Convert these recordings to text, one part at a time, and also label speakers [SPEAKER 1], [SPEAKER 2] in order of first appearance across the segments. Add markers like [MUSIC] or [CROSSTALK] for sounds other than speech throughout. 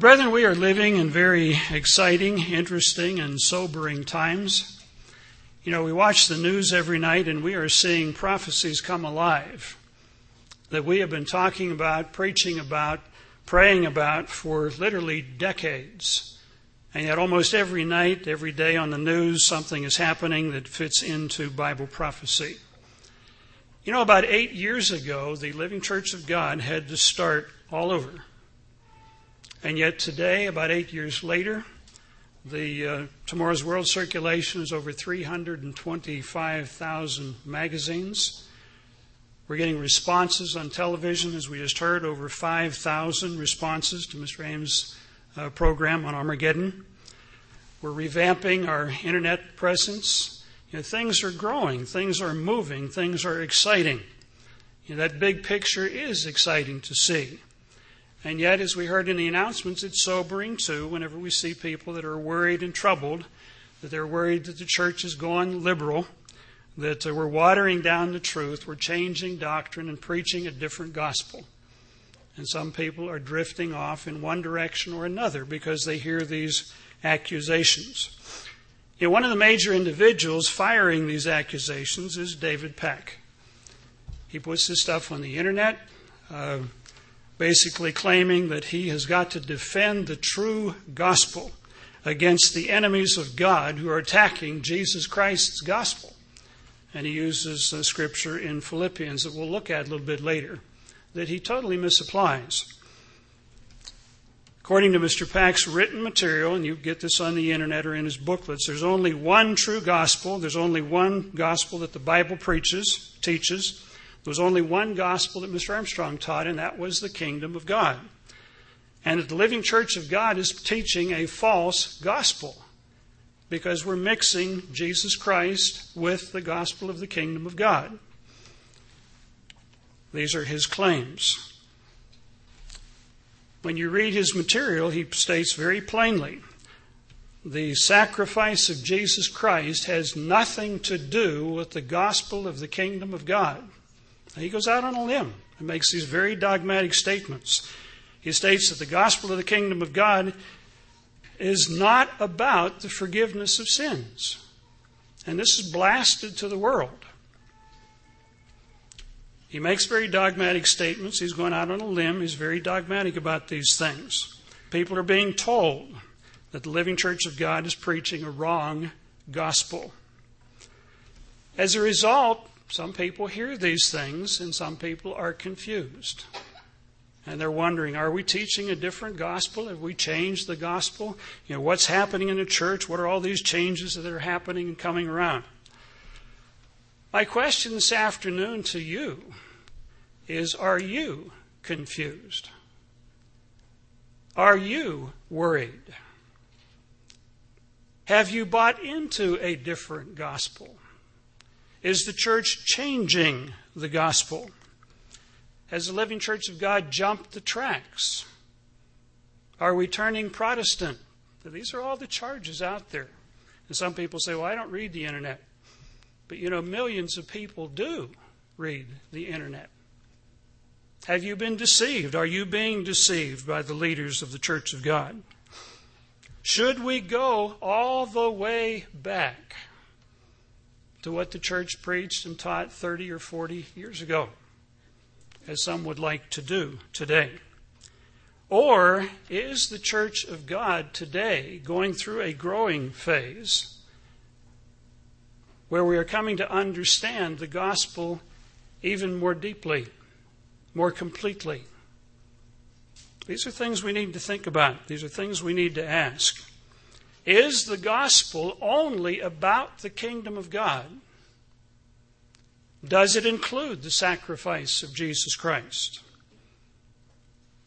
[SPEAKER 1] Well, brethren, we are living in very exciting, interesting, and sobering times. You know, we watch the news every night and we are seeing prophecies come alive that we have been talking about, preaching about, praying about for literally decades. And yet, almost every night, every day on the news, something is happening that fits into Bible prophecy. You know, about eight years ago, the Living Church of God had to start all over. And yet, today, about eight years later, the uh, Tomorrow's World circulation is over 325,000 magazines. We're getting responses on television, as we just heard, over 5,000 responses to Mr. Ames' uh, program on Armageddon. We're revamping our internet presence. You know, things are growing, things are moving, things are exciting. You know, that big picture is exciting to see. And yet, as we heard in the announcements, it's sobering too whenever we see people that are worried and troubled, that they're worried that the church is going liberal, that we're watering down the truth, we're changing doctrine and preaching a different gospel. And some people are drifting off in one direction or another because they hear these accusations. You know, one of the major individuals firing these accusations is David Pack. He puts this stuff on the internet, uh, basically claiming that he has got to defend the true gospel against the enemies of God who are attacking Jesus Christ's gospel. And he uses scripture in Philippians that we'll look at a little bit later that he totally misapplies. According to Mr. Pack's written material, and you get this on the internet or in his booklets, there's only one true gospel. There's only one gospel that the Bible preaches, teaches. There was only one gospel that Mr. Armstrong taught, and that was the kingdom of God. And the Living Church of God is teaching a false gospel because we're mixing Jesus Christ with the gospel of the kingdom of God. These are his claims. When you read his material, he states very plainly the sacrifice of Jesus Christ has nothing to do with the gospel of the kingdom of God. He goes out on a limb and makes these very dogmatic statements. He states that the gospel of the kingdom of God is not about the forgiveness of sins. And this is blasted to the world. He makes very dogmatic statements. He's going out on a limb. He's very dogmatic about these things. People are being told that the Living Church of God is preaching a wrong gospel. As a result, some people hear these things and some people are confused. And they're wondering, are we teaching a different gospel? Have we changed the gospel? You know, what's happening in the church? What are all these changes that are happening and coming around? My question this afternoon to you is Are you confused? Are you worried? Have you bought into a different gospel? Is the church changing the gospel? Has the Living Church of God jumped the tracks? Are we turning Protestant? These are all the charges out there. And some people say, well, I don't read the internet. But you know, millions of people do read the internet. Have you been deceived? Are you being deceived by the leaders of the Church of God? Should we go all the way back to what the church preached and taught 30 or 40 years ago, as some would like to do today? Or is the church of God today going through a growing phase where we are coming to understand the gospel even more deeply, more completely. These are things we need to think about. These are things we need to ask. Is the gospel only about the kingdom of God? Does it include the sacrifice of Jesus Christ?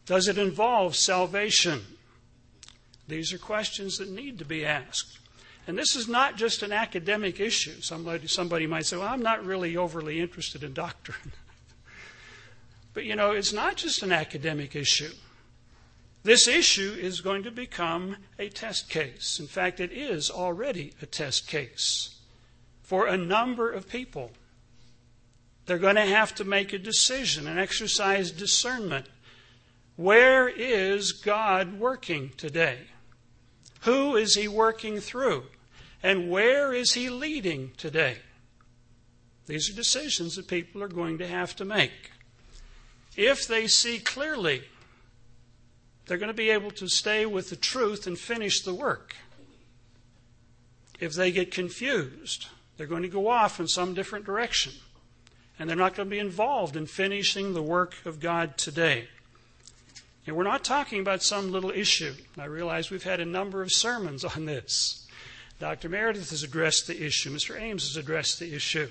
[SPEAKER 1] Does it involve salvation? These are questions that need to be asked. And this is not just an academic issue. Somebody, somebody might say, well, I'm not really overly interested in doctrine. [LAUGHS] but you know, it's not just an academic issue. This issue is going to become a test case. In fact, it is already a test case for a number of people. They're going to have to make a decision and exercise discernment. Where is God working today? Who is He working through? And where is He leading today? These are decisions that people are going to have to make. If they see clearly, they're going to be able to stay with the truth and finish the work. If they get confused, they're going to go off in some different direction. And they're not going to be involved in finishing the work of God today. And we're not talking about some little issue. I realize we've had a number of sermons on this. Dr. Meredith has addressed the issue, Mr. Ames has addressed the issue.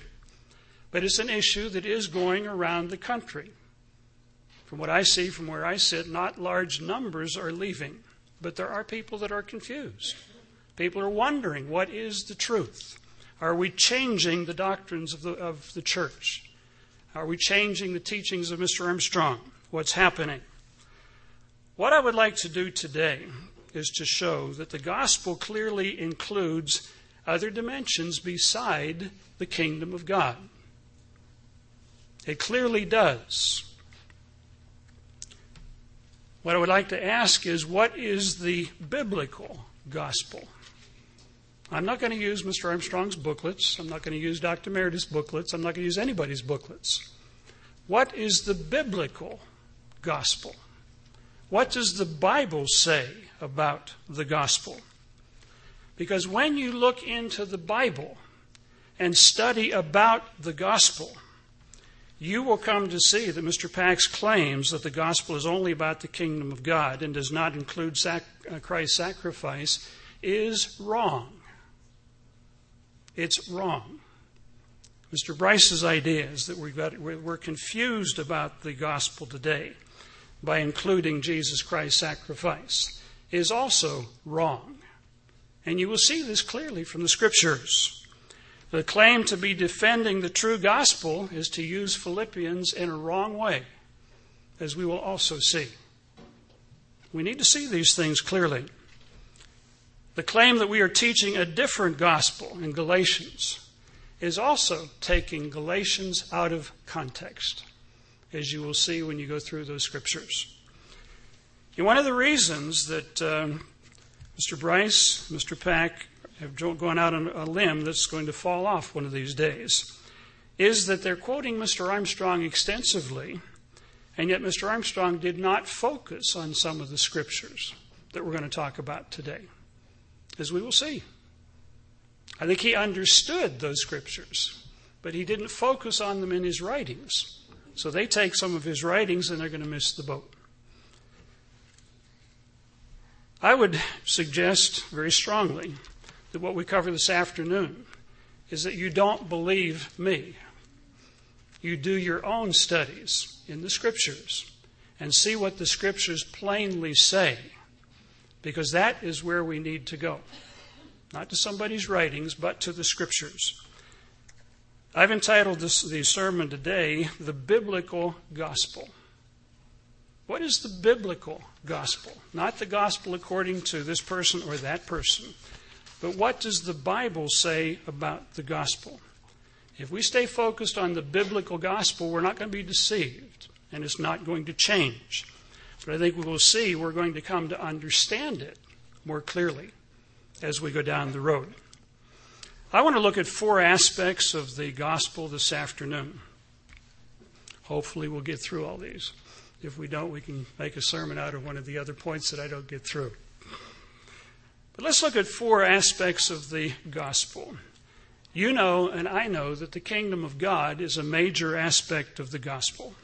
[SPEAKER 1] But it's an issue that is going around the country. From what I see from where I sit, not large numbers are leaving, but there are people that are confused. People are wondering what is the truth? Are we changing the doctrines of the, of the church? Are we changing the teachings of Mr. Armstrong? What's happening? What I would like to do today is to show that the gospel clearly includes other dimensions beside the kingdom of God. It clearly does. What I would like to ask is what is the biblical gospel? I'm not going to use Mr. Armstrong's booklets. I'm not going to use Dr. Meredith's booklets. I'm not going to use anybody's booklets. What is the biblical gospel? What does the Bible say about the gospel? Because when you look into the Bible and study about the gospel, you will come to see that Mr. Pack's claims that the gospel is only about the kingdom of God and does not include sac- uh, Christ's sacrifice is wrong. It's wrong. Mr. Bryce's idea is that we've got, we're confused about the gospel today by including Jesus Christ's sacrifice is also wrong. And you will see this clearly from the scriptures. The claim to be defending the true gospel is to use Philippians in a wrong way, as we will also see. We need to see these things clearly. The claim that we are teaching a different gospel in Galatians is also taking Galatians out of context as you will see when you go through those scriptures. And one of the reasons that um, Mr. Bryce, Mr. Pack have gone out on a limb that's going to fall off one of these days is that they're quoting Mr. Armstrong extensively, and yet Mr. Armstrong did not focus on some of the scriptures that we're going to talk about today, as we will see. I think he understood those scriptures, but he didn't focus on them in his writings. So they take some of his writings and they're going to miss the boat. I would suggest very strongly that what we cover this afternoon is that you don't believe me. You do your own studies in the Scriptures and see what the Scriptures plainly say, because that is where we need to go. Not to somebody's writings, but to the Scriptures. I've entitled this, the sermon today, The Biblical Gospel. What is the biblical gospel? Not the gospel according to this person or that person, but what does the Bible say about the gospel? If we stay focused on the biblical gospel, we're not going to be deceived, and it's not going to change. But I think we will see we're going to come to understand it more clearly as we go down the road. I want to look at four aspects of the gospel this afternoon. Hopefully, we'll get through all these. If we don't, we can make a sermon out of one of the other points that I don't get through. But let's look at four aspects of the gospel. You know, and I know, that the kingdom of God is a major aspect of the gospel.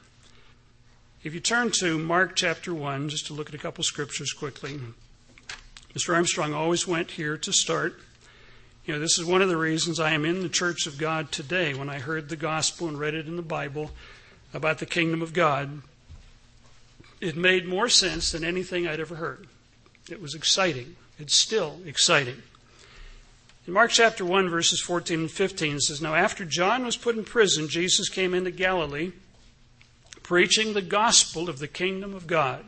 [SPEAKER 1] If you turn to Mark chapter 1, just to look at a couple scriptures quickly, Mr. Armstrong always went here to start you know, this is one of the reasons I am in the church of God today. When I heard the gospel and read it in the Bible about the kingdom of God, it made more sense than anything I'd ever heard. It was exciting. It's still exciting. In Mark chapter 1, verses 14 and 15, it says, Now after John was put in prison, Jesus came into Galilee, preaching the gospel of the kingdom of God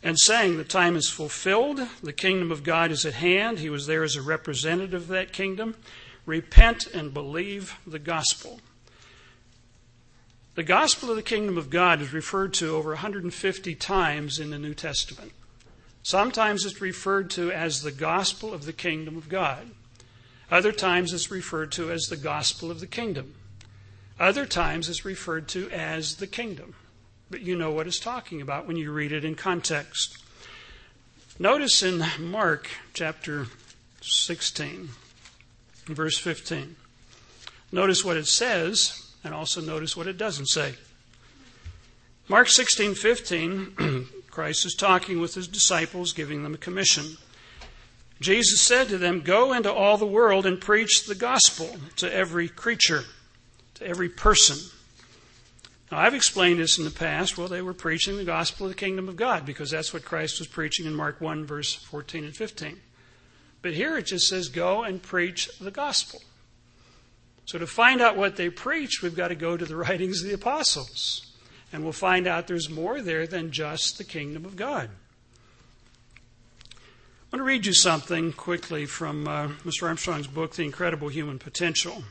[SPEAKER 1] and saying, The time is fulfilled, the kingdom of God is at hand. He was there as a representative of that kingdom. Repent and believe the gospel. The gospel of the kingdom of God is referred to over 150 times in the New Testament. Sometimes it's referred to as the gospel of the kingdom of God. Other times it's referred to as the gospel of the kingdom. Other times it's referred to as the kingdom. But you know what it's talking about when you read it in context. Notice in Mark chapter 16, verse 15. Notice what it says, and also notice what it doesn't say. Mark 16, 15, [CLEARS THROAT] Christ is talking with his disciples, giving them a commission. Jesus said to them, Go into all the world and preach the gospel to every creature, to every person. Now, I've explained this in the past. Well, they were preaching the gospel of the kingdom of God because that's what Christ was preaching in Mark 1, verse 14 and 15. But here it just says, Go and preach the gospel. So, to find out what they preached, we've got to go to the [LAUGHS] writings of the apostles. And we'll find out there's more there than just the kingdom of God. I want to read you something quickly from uh, Mr. Armstrong's book, The Incredible Human Potential.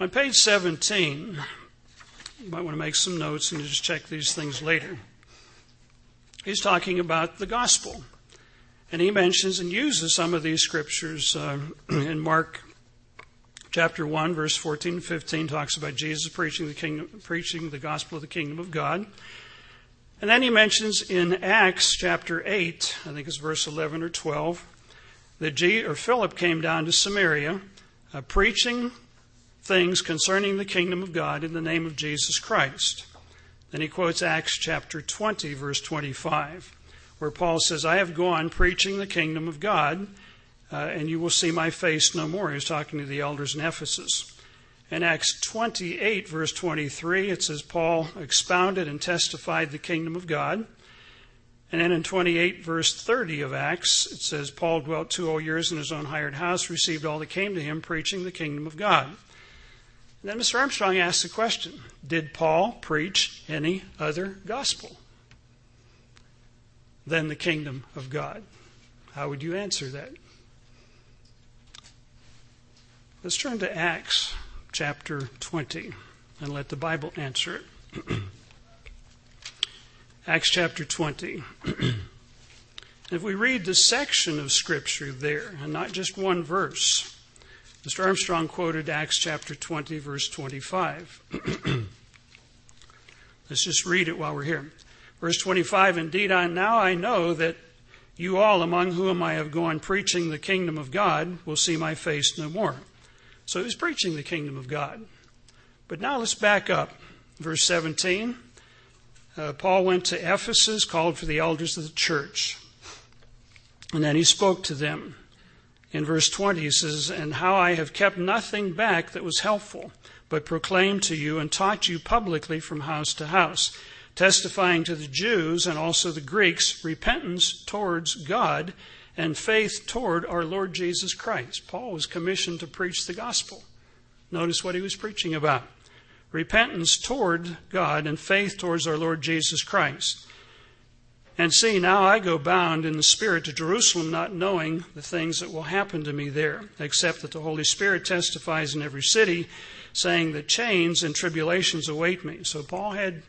[SPEAKER 1] On page 17, you might want to make some notes and just check these things later. He's talking about the gospel. And he mentions and uses some of these scriptures uh, [CLEARS THROAT] in Mark chapter 1, verse 14 and 15, talks about Jesus preaching the, kingdom, preaching the gospel of the kingdom of God. And then he mentions in Acts chapter 8, I think it's verse 11 or 12, that G, or Philip came down to Samaria uh, preaching things concerning the kingdom of God in the name of Jesus Christ. Then he quotes Acts chapter 20, verse 25, where Paul says, I have gone preaching the kingdom of God, uh, and you will see my face no more. He was talking to the elders in Ephesus. In Acts 28, verse 23, it says, Paul expounded and testified the kingdom of God. And then in 28, verse 30 of Acts, it says, Paul dwelt two whole years in his own hired house, received all that came to him, preaching the kingdom of God. And then Mr. Armstrong asked the question Did Paul preach any other gospel than the kingdom of God? How would you answer that? Let's turn to Acts chapter 20 and let the Bible answer it. [CLEARS THROAT] Acts chapter 20. [CLEARS THROAT] if we read the section of Scripture there, and not just one verse, Mr. Armstrong quoted Acts chapter 20, verse 25. [CLEARS THROAT] Let's just read it while we're here. Verse 25 Indeed, I, now I know that you all among whom I have gone preaching the kingdom of God will see my face no more. So he was preaching the kingdom of God. But now let's back up. Verse 17 uh, Paul went to Ephesus, called for the elders of the church, and then he spoke to them. In verse 20, he says, And how I have kept nothing back that was helpful, but proclaimed to you and taught you publicly from house to house, testifying to the Jews and also the Greeks repentance towards God and faith toward our Lord Jesus Christ. Paul was commissioned to preach the gospel. Notice what he was preaching about repentance toward God and faith towards our Lord Jesus Christ. And see, now I go bound in the Spirit to Jerusalem, not knowing the things that will happen to me there, except that the Holy Spirit testifies in every city, saying that chains and tribulations await me. So Paul had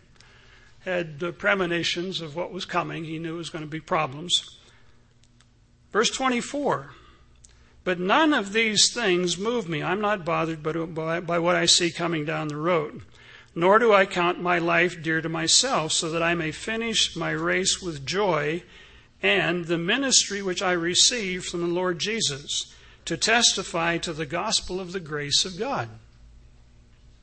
[SPEAKER 1] had premonitions of what was coming. He knew it was going to be problems. Verse 24 But none of these things move me. I'm not bothered by, by what I see coming down the road. Nor do I count my life dear to myself, so that I may finish my race with joy and the ministry which I received from the Lord Jesus to testify to the gospel of the grace of God.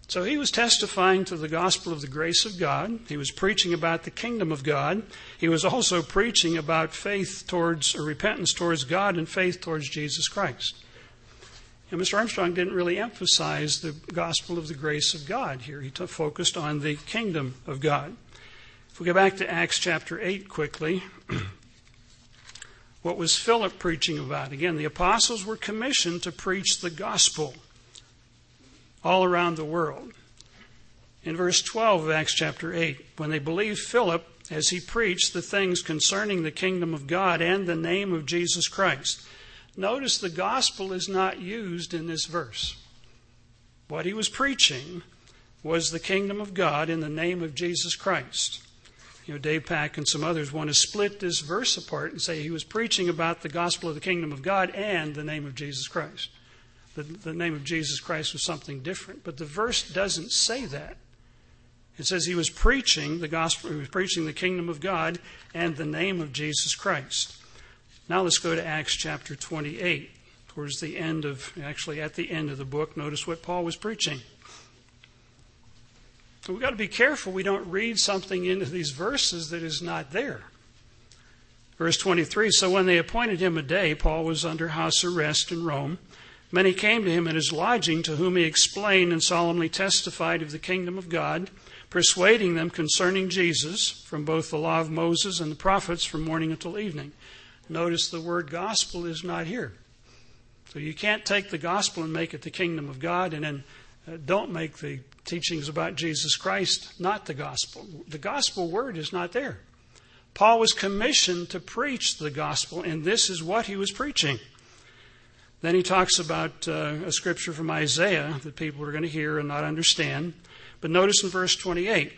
[SPEAKER 1] So he was testifying to the gospel of the grace of God. He was preaching about the kingdom of God. He was also preaching about faith towards, or repentance towards God and faith towards Jesus Christ. And Mr. Armstrong didn't really emphasize the gospel of the grace of God here. He t- focused on the kingdom of God. If we go back to Acts chapter 8 quickly, [CLEARS THROAT] what was Philip preaching about? Again, the apostles were commissioned to preach the gospel all around the world. In verse 12 of Acts chapter 8, when they believed Philip as he preached the things concerning the kingdom of God and the name of Jesus Christ. Notice the gospel is not used in this verse. What he was preaching was the kingdom of God in the name of Jesus Christ. You know, Dave Pack and some others want to split this verse apart and say he was preaching about the gospel of the kingdom of God and the name of Jesus Christ. The, the name of Jesus Christ was something different. But the verse doesn't say that. It says he was preaching the gospel, he was preaching the kingdom of God and the name of Jesus Christ. Now let's go to Acts chapter 28, towards the end of, actually at the end of the book. Notice what Paul was preaching. we've got to be careful we don't read something into these verses that is not there. Verse 23 So when they appointed him a day, Paul was under house arrest in Rome. Many came to him at his lodging, to whom he explained and solemnly testified of the kingdom of God persuading them concerning Jesus from both the law of Moses and the prophets from morning until evening. Notice the word gospel is not here. So you can't take the gospel and make it the kingdom of God and then uh, don't make the teachings about Jesus Christ not the gospel. The gospel word is not there. Paul was commissioned to preach the gospel, and this is what he was preaching. Then he talks about uh, a scripture from Isaiah that people are going to hear and not understand. But notice in verse 28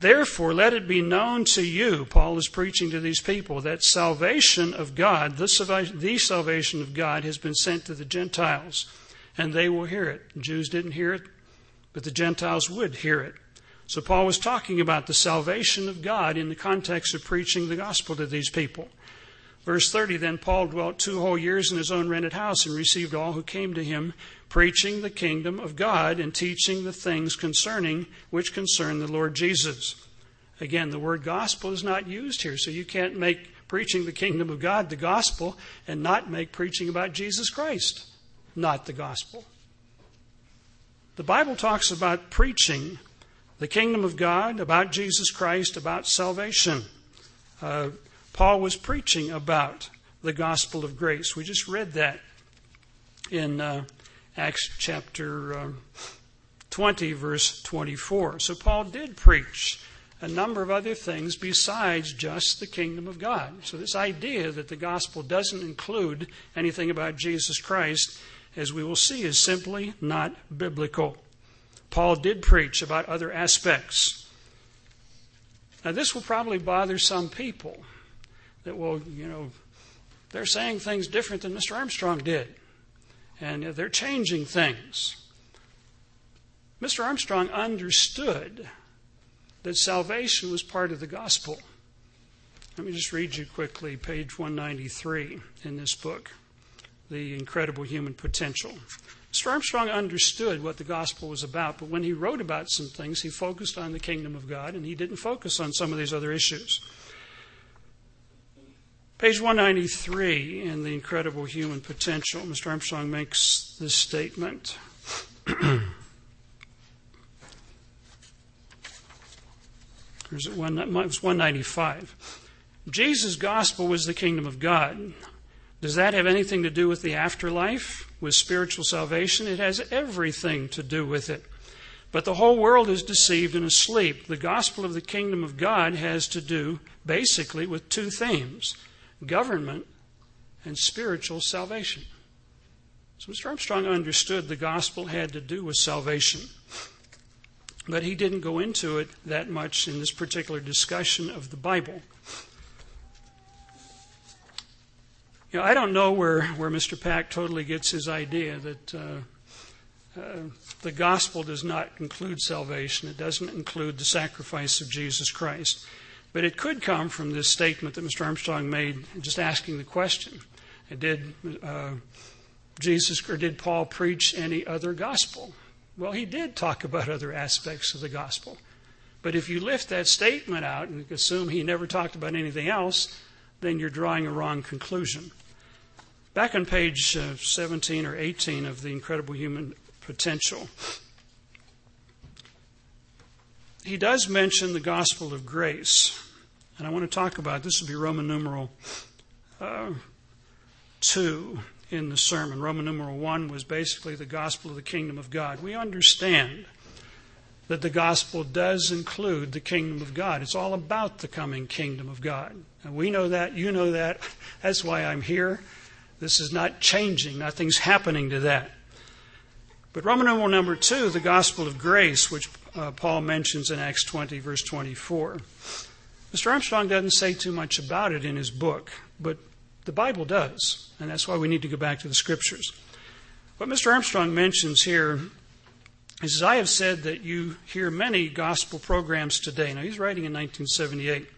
[SPEAKER 1] Therefore, let it be known to you, Paul is preaching to these people, that salvation of God, the salvation of God, has been sent to the Gentiles, and they will hear it. The Jews didn't hear it, but the Gentiles would hear it. So Paul was talking about the salvation of God in the context of preaching the gospel to these people. Verse 30 Then Paul dwelt two whole years in his own rented house and received all who came to him preaching the kingdom of God and teaching the things concerning which concern the Lord Jesus. Again, the word gospel is not used here, so you can't make preaching the kingdom of God the gospel and not make preaching about Jesus Christ not the gospel. The Bible talks about preaching the kingdom of God, about Jesus Christ, about salvation. Uh, Paul was preaching about the gospel of grace. We just read that in uh, Acts chapter um, 20, verse 24. So Paul did preach a number of other things besides just the kingdom of God. So, this idea that the gospel doesn't include anything about Jesus Christ, as we will see, is simply not biblical. Paul did preach about other aspects. Now, this will probably bother some people that will, you know, they're saying things different than Mr. Armstrong did and they're changing things. Mr. Armstrong understood that salvation was part of the gospel. Let me just read you quickly page 193 in this book, The Incredible Human Potential. Mr. Armstrong understood what the gospel was about, but when he wrote about some things, he focused on the kingdom of God and he didn't focus on some of these other issues. Page 193 in The Incredible Human Potential, Mr. Armstrong makes this statement. [CLEARS THROAT] Or is it one, it was 195. Jesus' gospel was the kingdom of God. Does that have anything to do with the afterlife, with spiritual salvation? It has everything to do with it. But the whole world is deceived and asleep. The gospel of the kingdom of God has to do basically with two themes government and spiritual salvation. So Mr. Armstrong understood the gospel had to do with salvation. But he didn't go into it that much in this particular discussion of the Bible. You know, I don't know where, where Mr. Pack totally gets his idea that uh, uh, the gospel does not include salvation. It doesn't include the sacrifice of Jesus Christ. But it could come from this statement that Mr. Armstrong made, just asking the question Did uh, Jesus or did Paul preach any other gospel? Well, he did talk about other aspects of the gospel. But if you lift that statement out and assume he never talked about anything else, then you're drawing a wrong conclusion. Back on page uh, 17 or 18 of The Incredible Human Potential, he does mention the gospel of grace. And I want to talk about this will be Roman numeral uh, 2 in the sermon. Roman numeral 1 was basically the gospel of the kingdom of God. We understand that the gospel does include the kingdom of God. It's all about the coming kingdom of God. And we know that, you know that. [LAUGHS] That's why I'm here. This is not changing, nothing's happening to that. But Roman numeral number two, the gospel of grace, which uh, Paul mentions in Acts 20, verse 24. Mr. Armstrong doesn't say too much about it in his book, but the Bible does, and that's why we need to go back to the scriptures. What Mr. Armstrong mentions here is I have said that you hear many gospel programs today. Now, he's writing in 1978.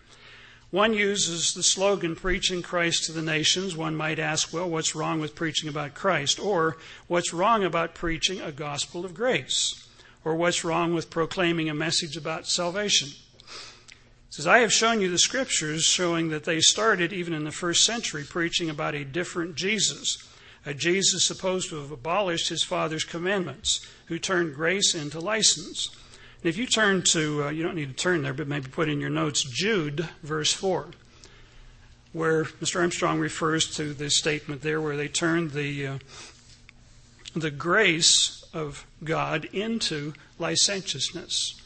[SPEAKER 1] One uses the slogan, preaching Christ to the nations. One might ask, well, what's wrong with preaching about Christ? Or, what's wrong about preaching a gospel of grace? Or, what's wrong with proclaiming a message about salvation? Says, I have shown you the scriptures showing that they started even in the first century preaching about a different Jesus, a Jesus supposed to have abolished his Father's commandments, who turned grace into license. And if you turn to, uh, you don't need to turn there, but maybe put in your notes Jude, verse 4, where Mr. Armstrong refers to this statement there where they turned the, uh, the grace of God into licentiousness.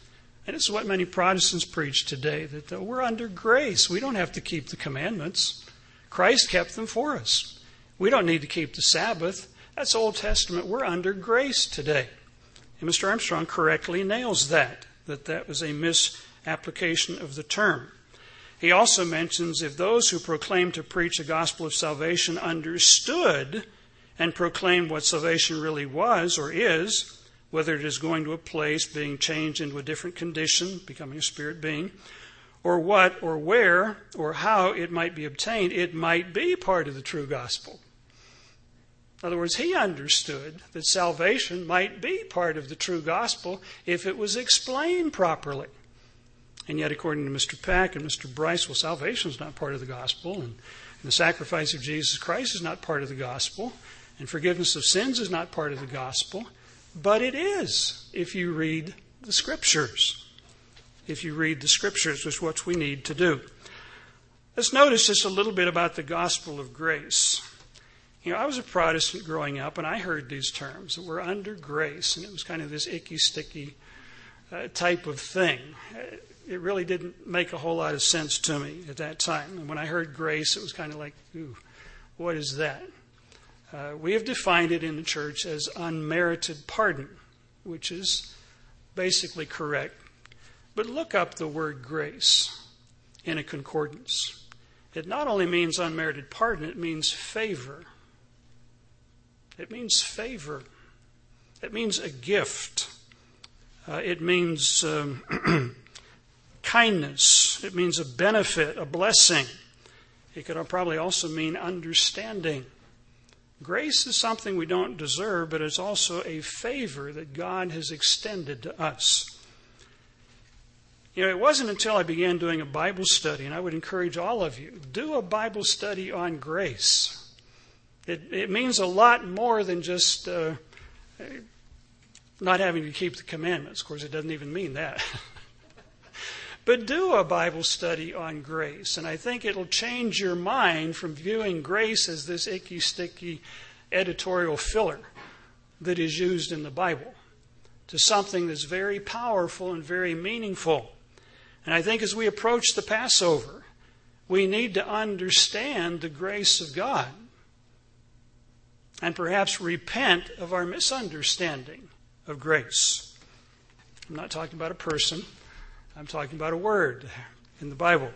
[SPEAKER 1] And it's what many Protestants preach today that uh, we're under grace. We don't have to keep the commandments. Christ kept them for us. We don't need to keep the Sabbath. That's Old Testament. We're under grace today. And Mr. Armstrong correctly nails that, that that was a misapplication of the term. He also mentions if those who proclaim to preach a gospel of salvation understood and proclaimed what salvation really was or is, whether it is going to a place, being changed into a different condition, becoming a spirit being, or what or where or how it might be obtained, it might be part of the true gospel. In other words, he understood that salvation might be part of the true gospel if it was explained properly. And yet, according to Mr. Pack and Mr. Bryce, well, salvation is not part of the gospel, and the sacrifice of Jesus Christ is not part of the gospel, and forgiveness of sins is not part of the gospel. But it is if you read the scriptures. If you read the scriptures, which is what we need to do. Let's notice just a little bit about the gospel of grace. You know, I was a Protestant growing up, and I heard these terms that we're under grace, and it was kind of this icky, sticky uh, type of thing. It really didn't make a whole lot of sense to me at that time. And when I heard grace, it was kind of like, ooh, what is that? Uh, we have defined it in the church as unmerited pardon, which is basically correct. But look up the word grace in a concordance. It not only means unmerited pardon, it means favor. It means favor. It means a gift. Uh, it means um, [CLEARS THROAT] kindness. It means a benefit, a blessing. It could probably also mean understanding. Grace is something we don't deserve, but it's also a favor that God has extended to us. You know, it wasn't until I began doing a Bible study, and I would encourage all of you do a Bible study on grace. It, it means a lot more than just uh, not having to keep the commandments. Of course, it doesn't even mean that. [LAUGHS] But do a Bible study on grace, and I think it'll change your mind from viewing grace as this icky, sticky editorial filler that is used in the Bible to something that's very powerful and very meaningful. And I think as we approach the Passover, we need to understand the grace of God and perhaps repent of our misunderstanding of grace. I'm not talking about a person. I'm talking about a word in the Bible.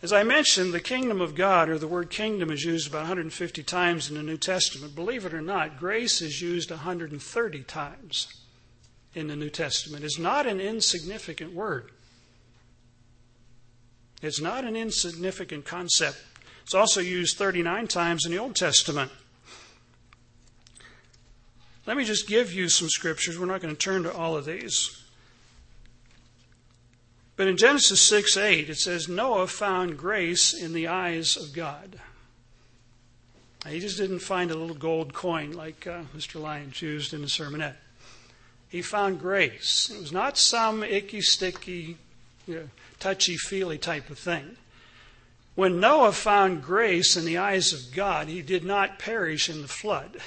[SPEAKER 1] As I mentioned, the kingdom of God, or the word kingdom, is used about 150 times in the New Testament. Believe it or not, grace is used 130 times in the New Testament. It's not an insignificant word, it's not an insignificant concept. It's also used 39 times in the Old Testament. Let me just give you some scriptures. We're not going to turn to all of these. But in Genesis 6 8, it says, Noah found grace in the eyes of God. He just didn't find a little gold coin like uh, Mr. Lyons used in the sermonette. He found grace. It was not some icky, sticky, you know, touchy feely type of thing. When Noah found grace in the eyes of God, he did not perish in the flood.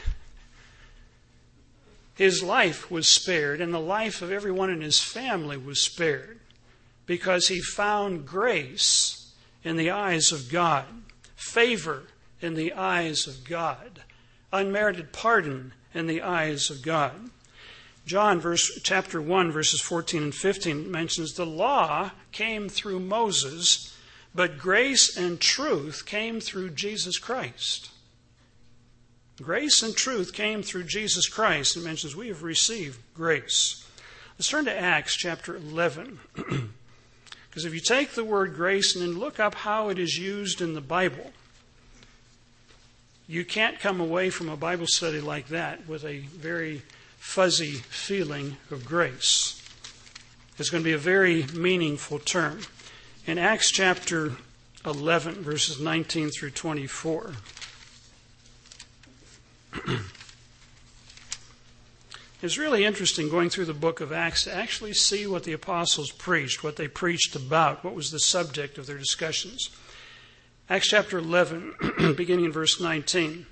[SPEAKER 1] His life was spared, and the life of everyone in his family was spared because he found grace in the eyes of God, favor in the eyes of God unmerited pardon in the eyes of God. John verse chapter 1 verses 14 and 15 mentions the law came through Moses, but grace and truth came through Jesus Christ. Grace and truth came through Jesus Christ. It mentions we have received grace. Let's turn to Acts chapter 11. [CLEARS THROAT] because if you take the word grace and then look up how it is used in the Bible, you can't come away from a Bible study like that with a very fuzzy feeling of grace. It's going to be a very meaningful term. In Acts chapter 11, verses 19 through 24. It's really interesting going through the book of Acts to actually see what the apostles preached, what they preached about, what was the subject of their discussions. Acts chapter 11, [CLEARS THROAT] beginning in verse 19,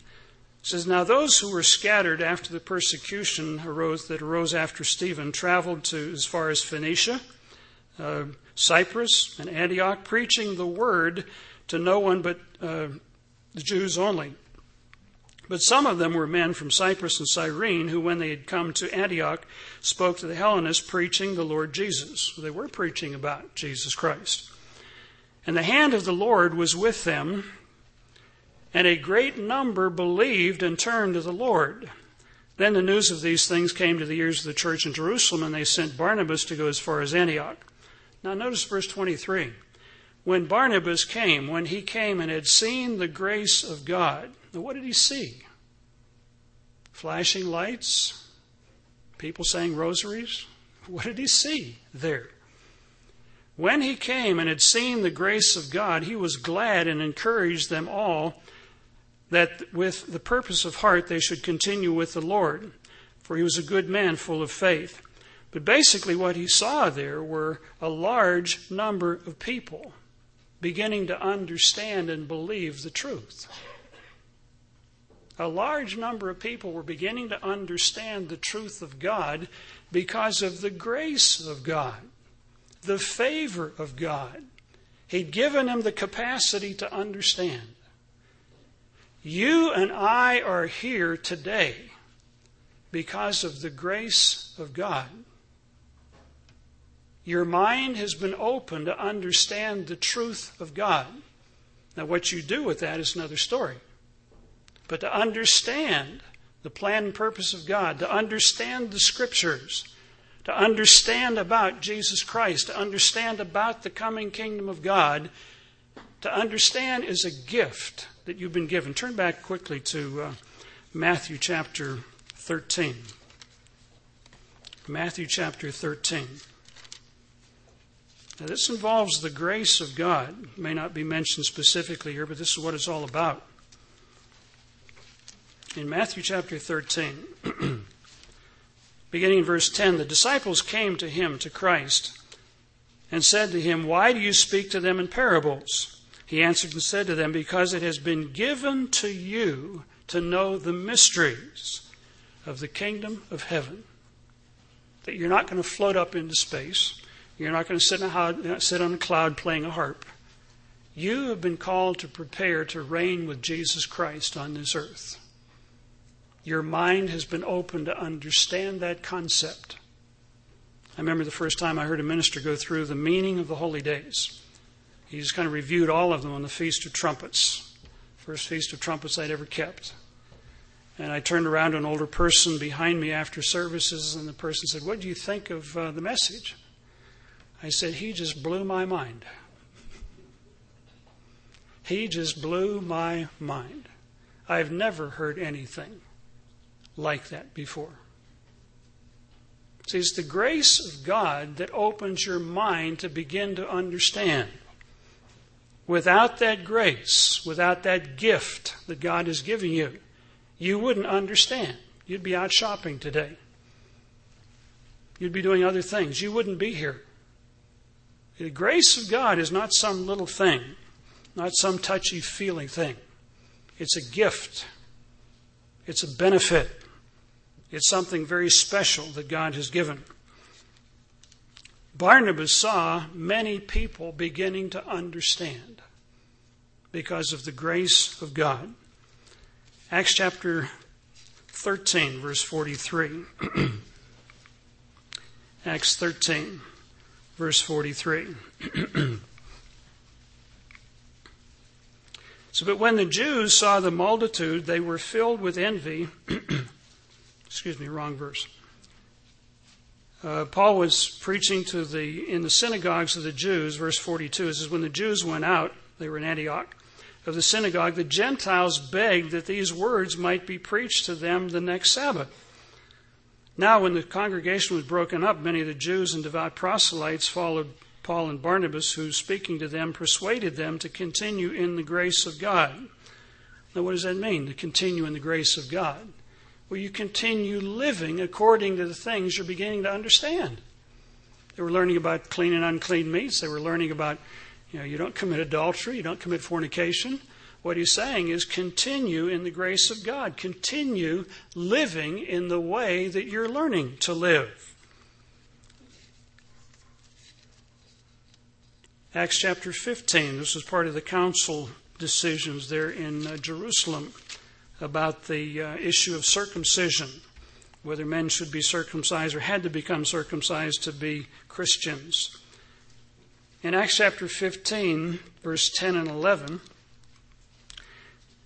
[SPEAKER 1] says, Now those who were scattered after the persecution arose, that arose after Stephen traveled to as far as Phoenicia, uh, Cyprus, and Antioch, preaching the word to no one but uh, the Jews only. But some of them were men from Cyprus and Cyrene who, when they had come to Antioch, spoke to the Hellenists, preaching the Lord Jesus. They were preaching about Jesus Christ. And the hand of the Lord was with them, and a great number believed and turned to the Lord. Then the news of these things came to the ears of the church in Jerusalem, and they sent Barnabas to go as far as Antioch. Now, notice verse 23. When Barnabas came, when he came and had seen the grace of God, what did he see? Flashing lights? People saying rosaries? What did he see there? When he came and had seen the grace of God, he was glad and encouraged them all that with the purpose of heart they should continue with the Lord, for he was a good man full of faith. But basically, what he saw there were a large number of people beginning to understand and believe the truth a large number of people were beginning to understand the truth of God because of the grace of God, the favor of God. He'd given them the capacity to understand. You and I are here today because of the grace of God. Your mind has been open to understand the truth of God. Now, what you do with that is another story. But to understand the plan and purpose of God, to understand the scriptures, to understand about Jesus Christ, to understand about the coming kingdom of God, to understand is a gift that you've been given. Turn back quickly to uh, Matthew chapter 13. Matthew chapter 13. Now, this involves the grace of God. It may not be mentioned specifically here, but this is what it's all about in Matthew chapter 13, [CLEARS THROAT] beginning in verse 10, the disciples came to him, to Christ, and said to him, Why do you speak to them in parables? He answered and said to them, Because it has been given to you to know the mysteries of the kingdom of heaven. That you're not going to float up into space. You're not going to sit, on a cloud playing a harp. You have been called to prepare to reign with Jesus Christ on this earth. Your mind has been open to understand that concept. I remember the first time I heard a minister go through the meaning of the holy days. He just kind of reviewed all of them on the Feast of Trumpets, first Feast of Trumpets I'd ever kept. And I turned around to an older person behind me after services, and the person said, What do you think of uh, the message? I said, He just blew my mind. He just blew my mind. I've never heard anything like that before. See, it's the grace of God that opens your mind to begin to understand. Without that grace, without that gift that God is giving you, you wouldn't understand. You'd be out shopping today. You'd be doing other things. You wouldn't be here. The grace of God is not some little thing, not some touchy feeling thing. It's a gift, it's a benefit. It's something very special that God has given. Barnabas saw many people beginning to understand because of the grace of God. Acts chapter 13, verse 43. [CLEARS THROAT] Acts 13, verse 43. [CLEARS THROAT] so, but when the Jews saw the multitude, they were filled with envy. [CLEARS THROAT] Excuse me, wrong verse. Uh, Paul was preaching to the in the synagogues of the Jews. Verse 42 it says, "When the Jews went out, they were in Antioch." Of the synagogue, the Gentiles begged that these words might be preached to them the next Sabbath. Now, when the congregation was broken up, many of the Jews and devout proselytes followed Paul and Barnabas, who, speaking to them, persuaded them to continue in the grace of God. Now, what does that mean, to continue in the grace of God? Well, you continue living according to the things you're beginning to understand. They were learning about clean and unclean meats. They were learning about, you know, you don't commit adultery, you don't commit fornication. What he's saying is continue in the grace of God. Continue living in the way that you're learning to live. Acts chapter 15. This was part of the council decisions there in uh, Jerusalem about the uh, issue of circumcision, whether men should be circumcised or had to become circumcised to be Christians. In Acts chapter 15, verse 10 and 11,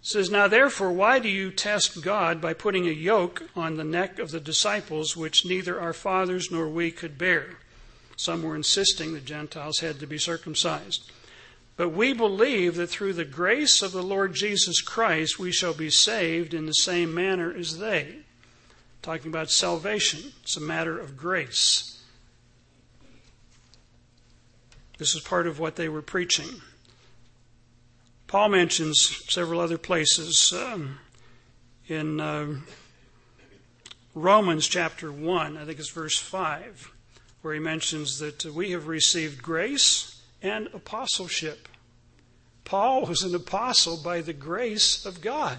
[SPEAKER 1] says, Now therefore, why do you test God by putting a yoke on the neck of the disciples, which neither our fathers nor we could bear? Some were insisting the Gentiles had to be circumcised. But we believe that through the grace of the Lord Jesus Christ, we shall be saved in the same manner as they. Talking about salvation, it's a matter of grace. This is part of what they were preaching. Paul mentions several other places um, in uh, Romans chapter 1, I think it's verse 5, where he mentions that we have received grace and apostleship. Paul was an apostle by the grace of God.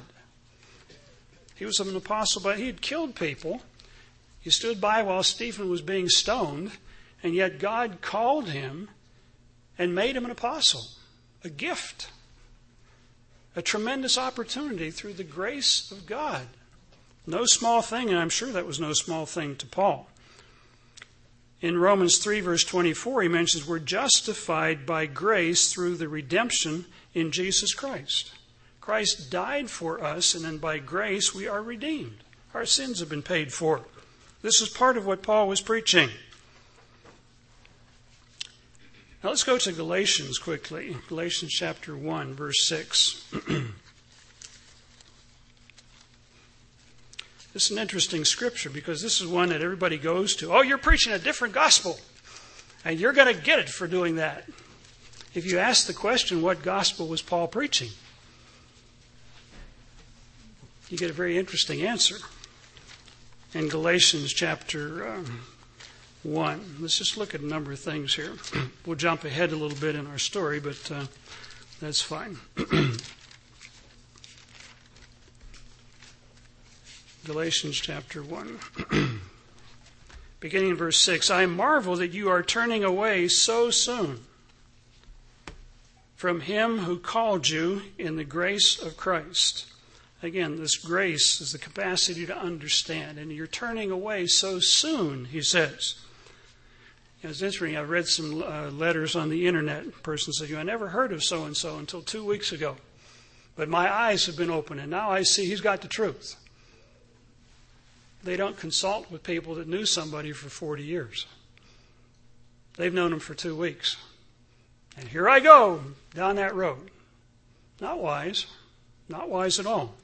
[SPEAKER 1] He was an apostle, but he had killed people. He stood by while Stephen was being stoned, and yet God called him and made him an apostle, a gift a tremendous opportunity through the grace of God. No small thing, and I'm sure that was no small thing to Paul. In Romans 3, verse 24, he mentions we're justified by grace through the redemption in Jesus Christ. Christ died for us, and then by grace we are redeemed. Our sins have been paid for. This is part of what Paul was preaching. Now let's go to Galatians quickly. Galatians chapter 1, verse 6. [CLEARS THROAT] this is an interesting scripture because this is one that everybody goes to. Oh, you're preaching a different gospel, and you're going to get it for doing that. If you ask the question, what gospel was Paul preaching? You get a very interesting answer. In Galatians chapter um, 1. Let's just look at a number of things here. [CLEARS THROAT] we'll jump ahead a little bit in our story, but uh, that's fine. [CLEARS THROAT] Galatians chapter 1. [CLEARS THROAT] Beginning in verse 6 I marvel that you are turning away so soon from him who called you in the grace of Christ. Again, this grace is the capacity to understand, and you're turning away so soon, he says. It's interesting. I read some uh, letters on the internet. A person said, I never heard of so and so until two weeks ago. But my eyes have been opened, and now I see he's got the truth. They don't consult with people that knew somebody for 40 years. They've known him for two weeks. And here I go down that road. Not wise. Not wise at all.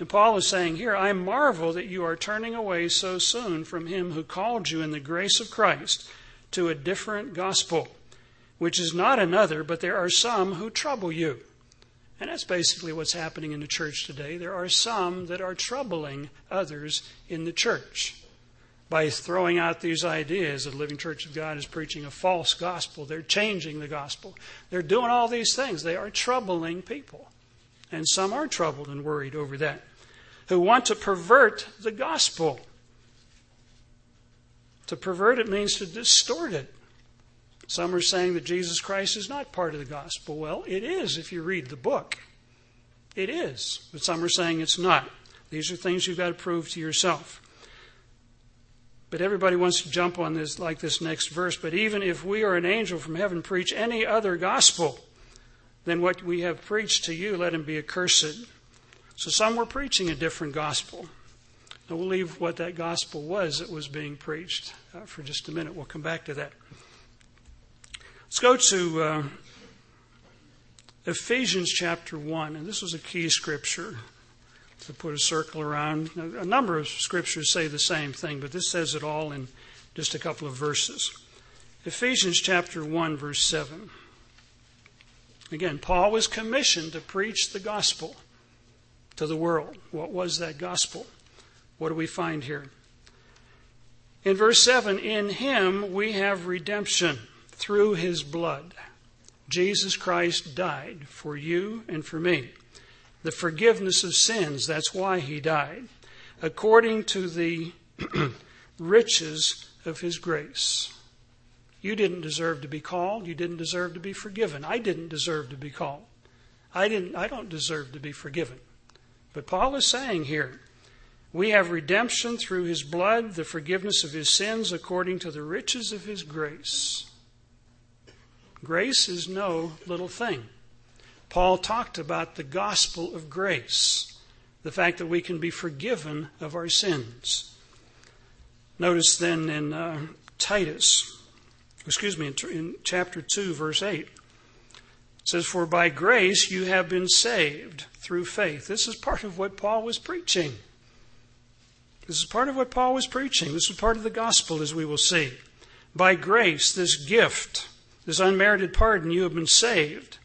[SPEAKER 1] And Paul is saying here, I marvel that you are turning away so soon from him who called you in the grace of Christ to a different gospel, which is not another, but there are some who trouble you. And that's basically what's happening in the church today. There are some that are troubling others in the church by throwing out these ideas that the Living Church of God is preaching a false gospel. They're changing the gospel. They're doing all these things. They are troubling people. And some are troubled and worried over that, who want to pervert the gospel. To pervert it means to distort it. Some are saying that Jesus Christ is not part of the gospel. Well, it is if you read the book. It is. But some are saying it's not. These are things you've got to prove to yourself. But everybody wants to jump on this like this next verse. But even if we or an angel from heaven preach any other gospel than what we have preached to you, let him be accursed. So some were preaching a different gospel. Now we'll leave what that gospel was that was being preached uh, for just a minute. We'll come back to that. Let's go to uh, Ephesians chapter 1, and this was a key scripture to put a circle around. A number of scriptures say the same thing, but this says it all in just a couple of verses. Ephesians chapter 1, verse 7. Again, Paul was commissioned to preach the gospel to the world. What was that gospel? What do we find here? In verse 7, in him we have redemption through his blood. Jesus Christ died for you and for me. The forgiveness of sins, that's why he died, according to the [CLEARS THROAT] riches of his grace. You didn't deserve to be called. You didn't deserve to be forgiven. I didn't deserve to be called. I didn't I don't deserve to be forgiven. But Paul is saying here, we have redemption through his blood, the forgiveness of his sins according to the riches of his grace. Grace is no little thing. Paul talked about the gospel of grace, the fact that we can be forgiven of our sins. Notice then in uh, Titus, excuse me, in, in chapter 2, verse 8, it says, For by grace you have been saved through faith. This is part of what Paul was preaching. This is part of what Paul was preaching. This is part of the gospel, as we will see. By grace, this gift this unmerited pardon, you have been saved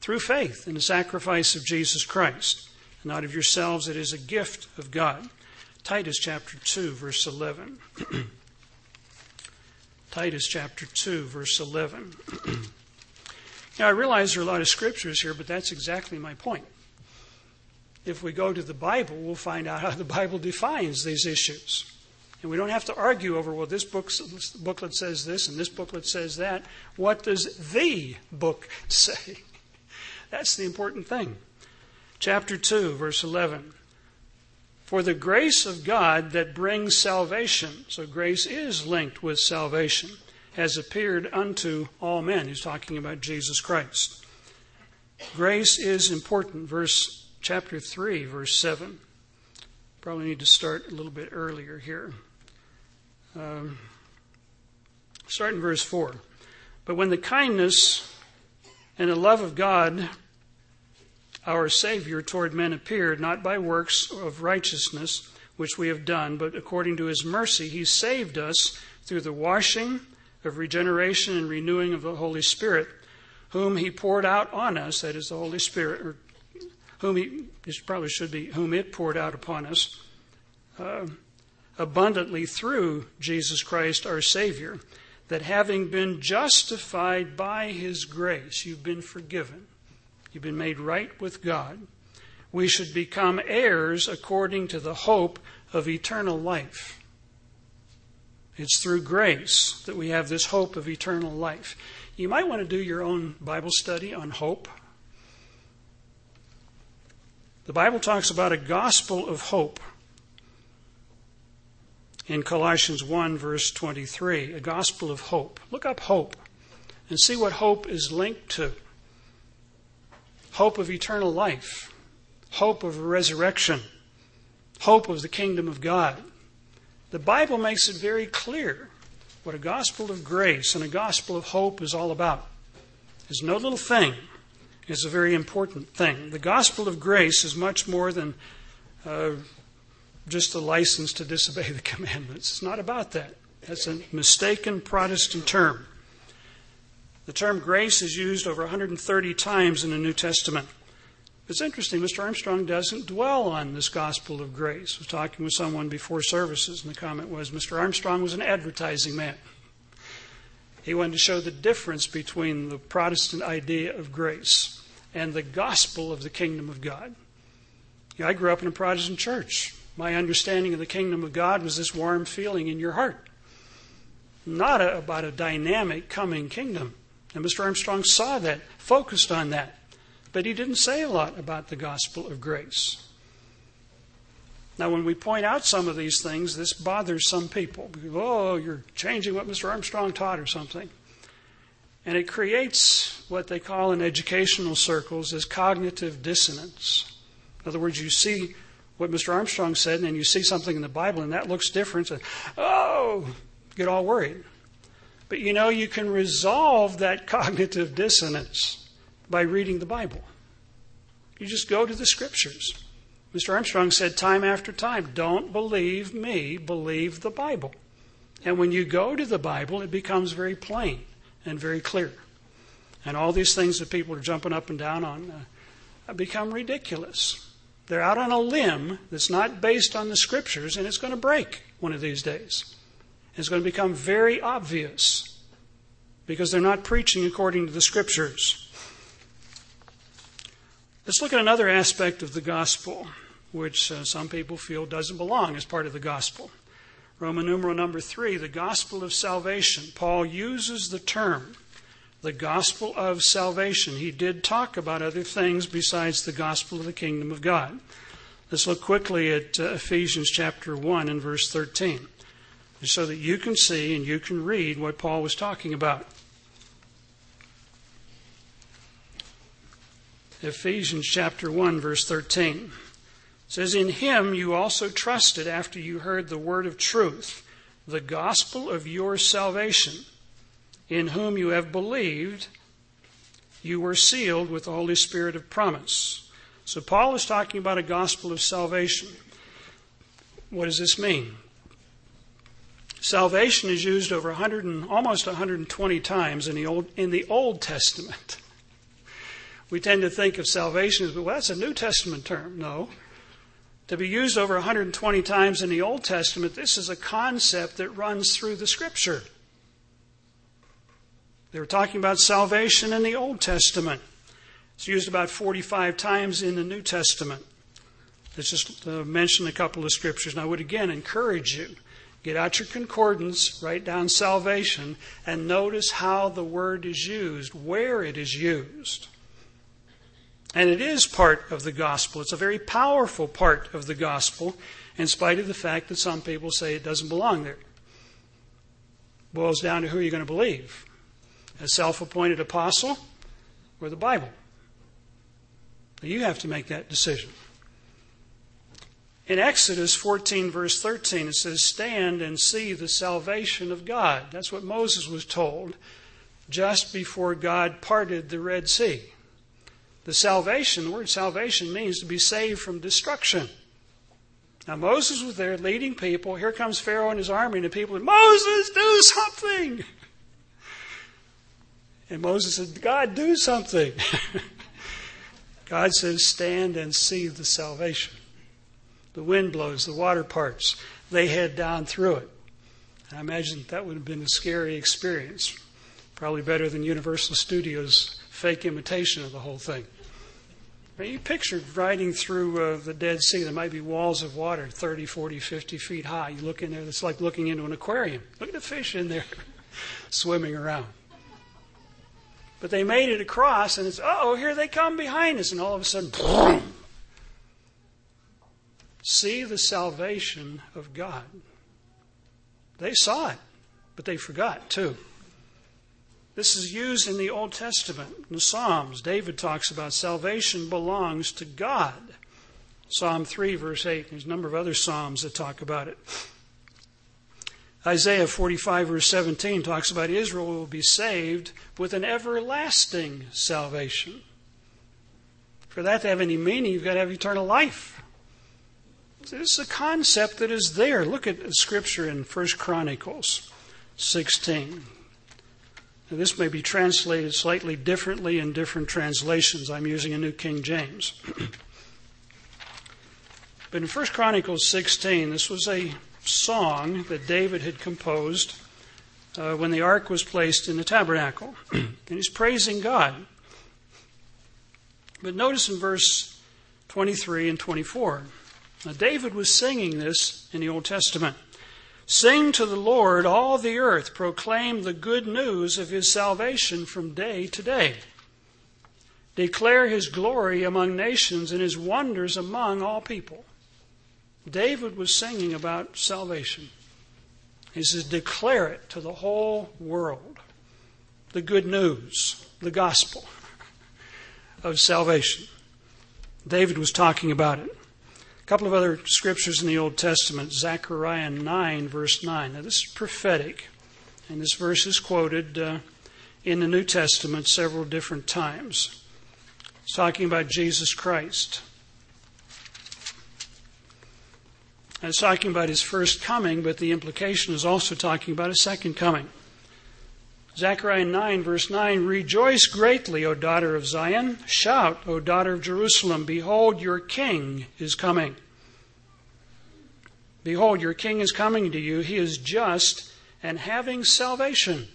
[SPEAKER 1] through faith in the sacrifice of Jesus Christ. And not of yourselves, it is a gift of God. Titus chapter 2, verse 11. [CLEARS THROAT] Titus chapter 2, verse 11. [CLEARS THROAT] now, I realize there are a lot of scriptures here, but that's exactly my point. If we go to the Bible, we'll find out how the Bible defines these issues. And we don't have to argue over, well, this, this booklet says this and this booklet says that. What does the book [LAUGHS] say? That's the important thing. Chapter 2, verse 11. For the grace of God that brings salvation, so grace is linked with salvation, has appeared unto all men. He's talking about Jesus Christ. Grace is important. Verse chapter 3, verse 7. Probably need to start a little bit earlier here. Um, start in verse 4. But when the kindness and the love of God, our Savior, toward men appeared, not by works of righteousness which we have done, but according to his mercy, he saved us through the washing of regeneration and renewing of the Holy Spirit, whom he poured out on us, that is the Holy Spirit, or whom he, this probably should be, whom it poured out upon us. Uh, abundantly through Jesus Christ our Savior, that having been justified by His grace, you've been forgiven, you've been made right with God, we should become heirs according to the hope of eternal life. It's through grace that we have this hope of eternal life. You might want to do your own Bible study on hope. The Bible talks about a gospel of hope in Colossians 1, verse 23, a gospel of hope. Look up hope and see what hope is linked to hope of eternal life, hope of resurrection, hope of the kingdom of God. The Bible makes it very clear what a gospel of grace and a gospel of hope is all about. It's no little thing. It's a very important thing. The gospel of grace is much more than uh, just a license to disobey the [LAUGHS] commandments. It's not about that. That's a mistaken Protestant term. The term grace is used over 130 times in the New Testament. It's interesting, Mr. Armstrong doesn't dwell on this gospel of grace. I was talking with someone before services, and the comment was Mr. Armstrong was an advertising man. He wanted to show the difference between the Protestant idea of grace and the gospel of the kingdom of God. I grew up in a Protestant church my understanding of the kingdom of God was this warm feeling in your heart, not a, about a dynamic coming kingdom. And Mr. Armstrong saw that, focused on that, but he didn't say a lot about the gospel of grace. Now, when we point out some of these things, this bothers some people. Oh, you're changing what Mr. Armstrong taught or something. And it creates what they call in educational circles as cognitive dissonance. In other words, you see what Mr. Armstrong said, and you see something in the Bible, and that looks different. And, oh, get all worried. But you know, you can resolve that [LAUGHS] cognitive dissonance by reading the Bible. You just go to the scriptures. Mr. Armstrong said time after time, don't believe me, believe the Bible. And when you go to the Bible, it becomes very plain and very clear. And all these things that people are jumping up and down on uh, become ridiculous. They're out on a limb that's not based on the scriptures, and it's going to break one of these days. It's going to become very obvious because they're not preaching according to the scriptures. Let's look at another aspect of the gospel, which uh, some people feel doesn't belong as part of the gospel. Roman numeral number three, the gospel of salvation. Paul uses the term, the gospel of salvation. He did talk about other things besides the gospel of the kingdom of God. Let's look quickly at uh, Ephesians chapter 1 and verse 13, so that you can see and you can read what Paul was talking about. Ephesians chapter 1 verse 13 says in him you also trusted after you heard the word of truth the gospel of your salvation in whom you have believed you were sealed with the holy spirit of promise so paul is talking about a gospel of salvation what does this mean salvation is used over 100 and, almost 120 times in the old in the old testament [LAUGHS] we tend to think of salvation as, well, that's a New Testament term. No. To be used over 120 times in the Old Testament, this is a concept that runs through the Scripture. They were talking about salvation in the Old Testament. It's used about 45 times in the New Testament. Let's just uh, mention a couple of scriptures. And I would again encourage you get out your concordance, write down salvation, and notice how the word is used, where it is used. And it is part of the gospel. It's a very powerful part of the gospel, in spite of the fact that some people say it doesn't belong there. Boils down to who you're going to believe a self appointed apostle or the Bible. You have to make that decision. In Exodus 14, verse 13, it says, Stand and see the salvation of God. That's what Moses was told just before God parted the Red Sea. The salvation, the word salvation means to be saved from destruction. Now Moses was there leading people. Here comes Pharaoh and his army, and the people Moses, do something. And Moses said, God, do something. [LAUGHS] God says, Stand and see the salvation. The wind blows, the water parts. They head down through it. I imagine that would have been a scary experience. Probably better than Universal Studios' fake imitation of the whole thing. You picture riding through uh, the Dead Sea. There might be walls of water 30, 40, 50 feet high. You look in there, it's like looking into an aquarium. Look at the fish in there [LAUGHS] swimming around. But they made it across, and it's, oh, here they come behind us. And all of a sudden, boom, see the salvation of God. They saw it, but they forgot too. This is used in the Old Testament, in the Psalms. David talks about salvation belongs to God. Psalm 3, verse 8. There's a number of other Psalms that talk about it. Isaiah 45, verse 17 talks about Israel will be saved with an everlasting salvation. For that to have any meaning, you've got to have eternal life. This is a concept that is there. Look at Scripture in 1 Chronicles 16. Now, this may be translated slightly differently in different translations. I'm using a New King James. [CLEARS THROAT] but in 1 Chronicles 16, this was a song that David had composed uh, when the ark was placed in the tabernacle. [CLEARS THROAT] and he's praising God. But notice in verse 23 and 24. Now, David was singing this in the Old Testament. Sing to the Lord, all the earth. Proclaim the good news of his salvation from day to day. Declare his glory among nations and his wonders among all people. David was singing about salvation. He says, Declare it to the whole world. The good news, the gospel [LAUGHS] of salvation. David was talking about it. A couple of other scriptures in the Old Testament, Zechariah 9, verse 9. Now, this is prophetic, and this verse is quoted uh, in the New Testament several different times. It's talking about Jesus Christ. And it's talking about his first coming, but the implication is also talking about a second coming. Zechariah 9, verse 9 Rejoice greatly, O daughter of Zion. Shout, O daughter of Jerusalem. Behold, your king is coming. Behold, your king is coming to you. He is just and having salvation.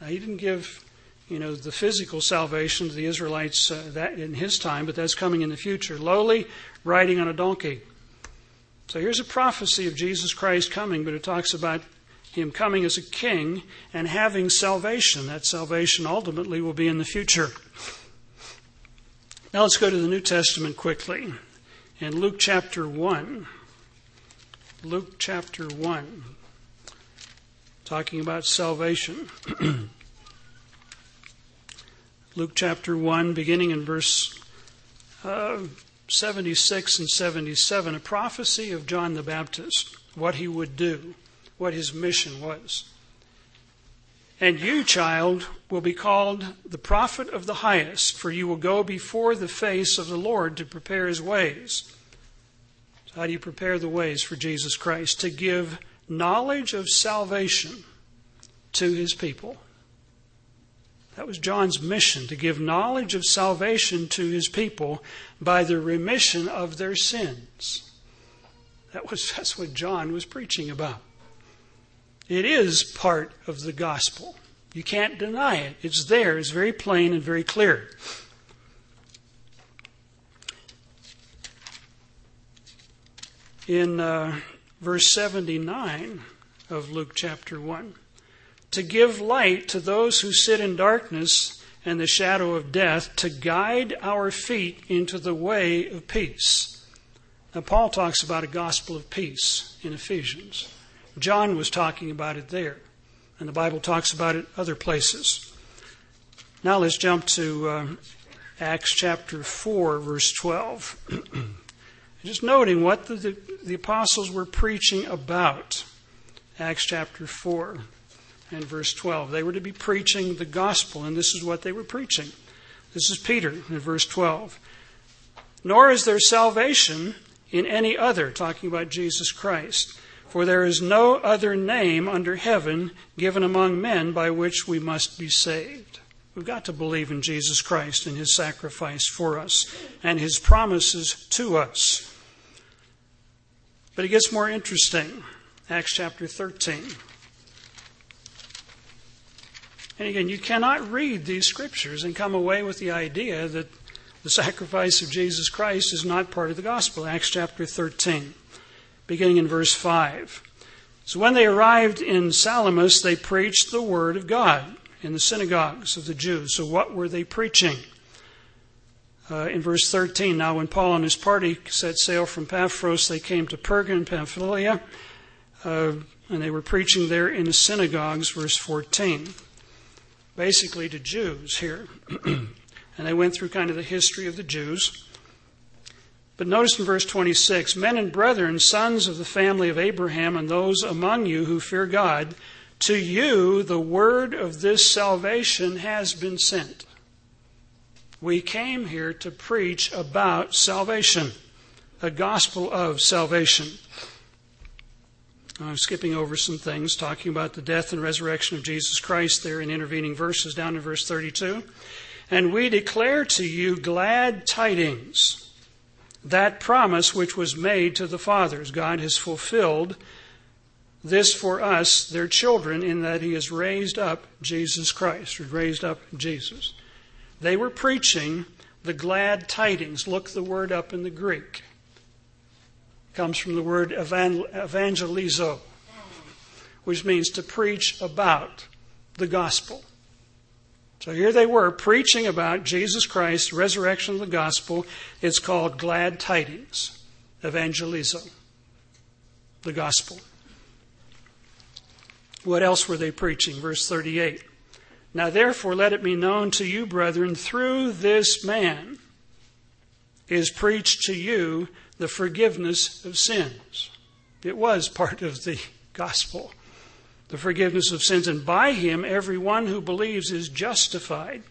[SPEAKER 1] Now, he didn't give, you know, the physical salvation to the Israelites uh, that in his time, but that's coming in the future. Lowly, riding on a donkey. So here's a prophecy of Jesus Christ coming, but it talks about him coming as a king and having salvation. That salvation ultimately will be in the future. Now let's go to the New Testament quickly. In Luke chapter 1. Luke chapter 1. Talking about salvation. [CLEARS THROAT] Luke chapter 1, beginning in verse uh, 76 and 77, a prophecy of John the Baptist, what he would do what his mission was. And you, child, will be called the prophet of the highest, for you will go before the face of the Lord to prepare his ways. So how do you prepare the ways for Jesus Christ? To give knowledge of salvation to his people. That was John's mission, to give knowledge of salvation to his people by the remission of their sins. That was, that's what John was preaching about. It is part of the gospel. You can't deny it. It's there. It's very plain and very clear. In uh, verse 79 of Luke chapter 1, to give light to those who sit in darkness and the shadow of death, to guide our feet into the way of peace. Now, Paul talks about a gospel of peace in Ephesians. John was talking about it there, and the Bible talks about it other places. Now let's jump to uh, Acts chapter 4, verse 12. [CLEARS THROAT] Just noting what the, the, the apostles were preaching about. Acts chapter 4 and verse 12. They were to be preaching the gospel, and this is what they were preaching. This is Peter in verse 12. Nor is there salvation in any other, talking about Jesus Christ. For there is no other name under heaven given among men by which we must be saved. We've got to believe in Jesus Christ and his sacrifice for us and his promises to us. But it gets more interesting. Acts chapter 13. And again, you cannot read these scriptures and come away with the idea that the sacrifice of Jesus Christ is not part of the gospel. Acts chapter 13 beginning in verse 5. So when they arrived in Salamis, they preached the word of God in the synagogues of the Jews. So what were they preaching? Uh, in verse 13, now when Paul and his party set sail from Paphos, they came to Perga and Pamphylia, uh, and they were preaching there in the synagogues, verse 14. Basically to Jews here. [CLEARS THROAT] and they went through kind of the history of the Jews. But notice in verse 26 Men and brethren, sons of the family of Abraham, and those among you who fear God, to you the word of this salvation has been sent. We came here to preach about salvation, a gospel of salvation. I'm skipping over some things, talking about the death and resurrection of Jesus Christ there in intervening verses down to verse 32. And we declare to you glad tidings that promise which was made to the fathers. God has fulfilled this for us, their children, in that He has raised up Jesus Christ, or raised up Jesus. They were preaching the glad tidings. Look the word up in the Greek. Comes from the word evangelizo, which means to preach about the gospel. So here they were preaching about Jesus Christ, resurrection of the gospel. It's called glad tidings, evangelizo. the gospel. What else were they preaching? Verse 38. Now therefore let it be known to you, brethren, through this man is preached to you the forgiveness of sins. It was part of the gospel, the forgiveness of sins. And by him, everyone who believes is justified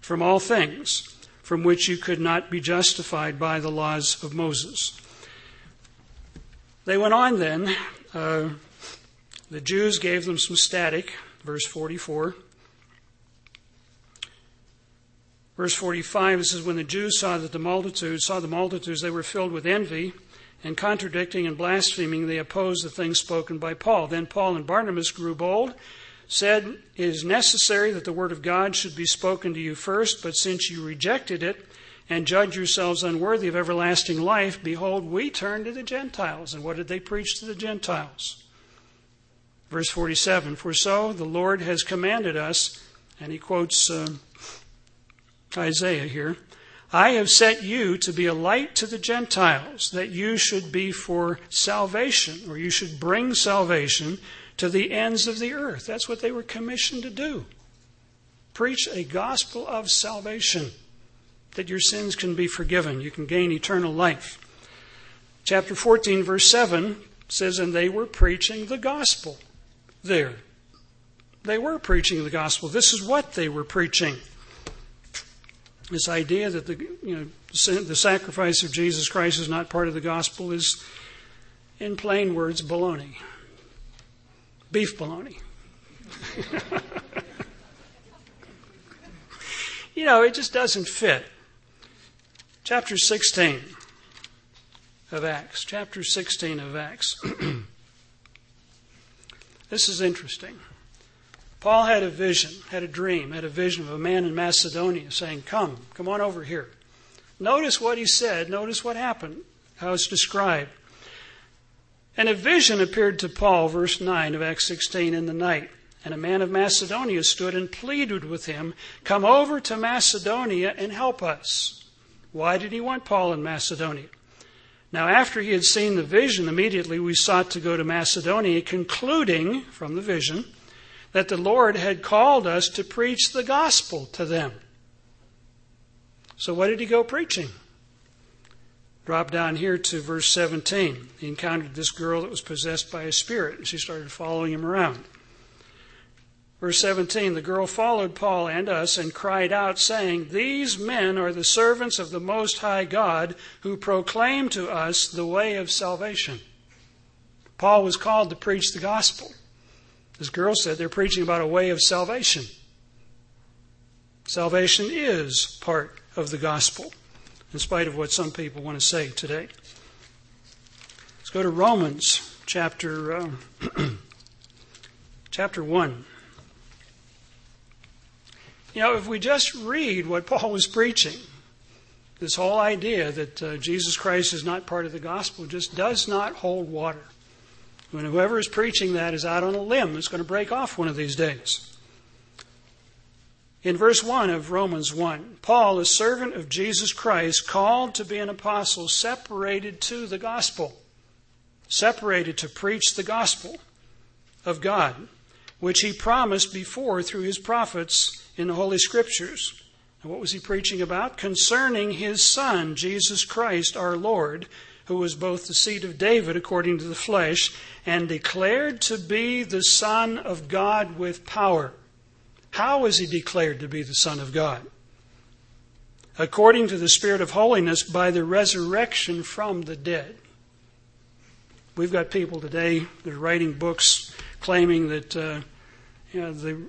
[SPEAKER 1] from all things from which you could not be justified by the laws of Moses. They went on then. Uh, the Jews gave them some static, verse 44. Verse 45 it says, When the Jews saw that the multitudes, saw the multitudes, they were filled with envy, and contradicting and blaspheming, they opposed the things spoken by Paul. Then Paul and Barnabas grew bold, said, It is necessary that the word of God should be spoken to you first, but since you rejected it, and judge yourselves unworthy of everlasting life, behold, we turn to the Gentiles. And what did they preach to the Gentiles? Verse 47 For so the Lord has commanded us, and he quotes uh, Isaiah here I have set you to be a light to the Gentiles, that you should be for salvation, or you should bring salvation to the ends of the earth. That's what they were commissioned to do. Preach a gospel of salvation that your sins can be forgiven. You can gain eternal life. Chapter 14, verse 7 says, And they were preaching the gospel there. They were preaching the gospel. This is what they were preaching. This idea that the, you know, the sacrifice of Jesus Christ is not part of the gospel is, in plain words, baloney. Beef baloney. [LAUGHS] you know, it just doesn't fit. Chapter 16 of Acts. Chapter 16 of Acts. [CLEARS THROAT] this is interesting. Paul had a vision, had a dream, had a vision of a man in Macedonia saying, Come, come on over here. Notice what he said. Notice what happened, how it's described. And a vision appeared to Paul, verse 9 of Acts 16, in the night. And a man of Macedonia stood and pleaded with him, Come over to Macedonia and help us. Why did he want Paul in Macedonia? Now, after he had seen the vision, immediately we sought to go to Macedonia, concluding from the vision that the Lord had called us to preach the gospel to them. So, what did he go preaching? Drop down here to verse 17. He encountered this girl that was possessed by a spirit, and she started following him around. Verse 17 The girl followed Paul and us and cried out, saying, These men are the servants of the Most High God who proclaim to us the way of salvation. Paul was called to preach the gospel. This girl said they're preaching about a way of salvation. Salvation is part of the gospel, in spite of what some people want to say today. Let's go to Romans chapter, uh, [CLEARS THROAT] chapter 1. You know, if we just read what Paul was preaching, this whole idea that uh, Jesus Christ is not part of the gospel just does not hold water. When whoever is preaching that is out on a limb, it's going to break off one of these days. In verse 1 of Romans 1, Paul, a servant of Jesus Christ, called to be an apostle, separated to the gospel, separated to preach the gospel of God, which he promised before through his prophets in the Holy Scriptures. And what was he preaching about? Concerning his Son, Jesus Christ, our Lord, who was both the seed of David according to the flesh, and declared to be the Son of God with power. How was he declared to be the Son of God? According to the Spirit of holiness by the resurrection from the dead. We've got people today that are writing books claiming that uh, you know, the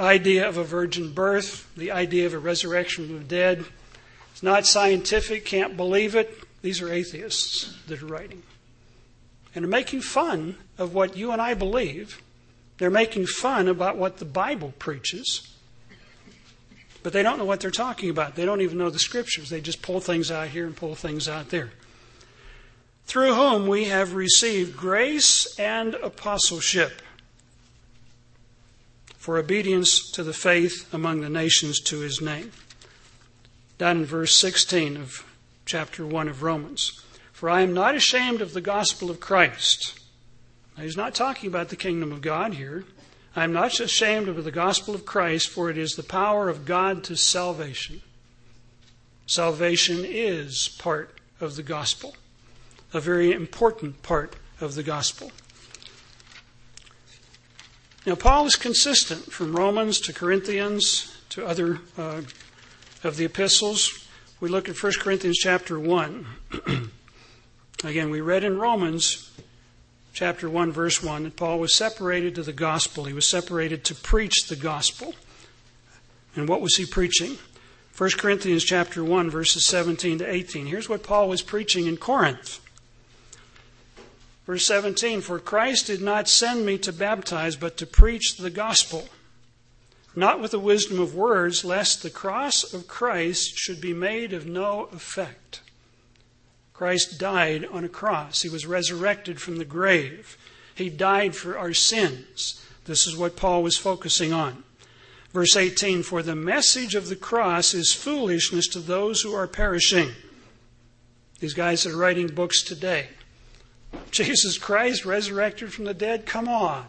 [SPEAKER 1] idea of a virgin birth, the idea of a resurrection from the dead. It's not scientific, can't believe it. These are atheists that are writing. And are making fun of what you and I believe. They're making fun about what the Bible preaches. But they don't know what they're talking about. They don't even know the scriptures. They just pull things out here and pull things out there. Through whom we have received grace and apostleship for obedience to the faith among the nations to his name. Down in verse 16 of chapter 1 of Romans. For I am not ashamed of the gospel of Christ, Now, he's not talking about the kingdom of God here. I am not ashamed of the gospel of Christ, for it is the power of God to salvation. Salvation is part of the gospel, a very important part of the gospel. Now, Paul is consistent from Romans to Corinthians to other uh, of the epistles. We look at 1 Corinthians chapter 1. [CLEARS THROAT] Again, we read in Romans chapter 1, verse 1, that Paul was separated to the gospel. He was separated to preach the gospel. And what was he preaching? 1 Corinthians chapter 1, verses 17 to 18. Here's what Paul was preaching in Corinth. Verse 17 For Christ did not send me to baptize, but to preach the gospel, not with the wisdom of words, lest the cross of Christ should be made of no effect. Christ died on a cross. He was resurrected from the grave. He died for our sins. This is what Paul was focusing on. Verse 18 For the message of the cross is foolishness to those who are perishing. These guys that are writing books today. Jesus Christ resurrected from the dead? Come on.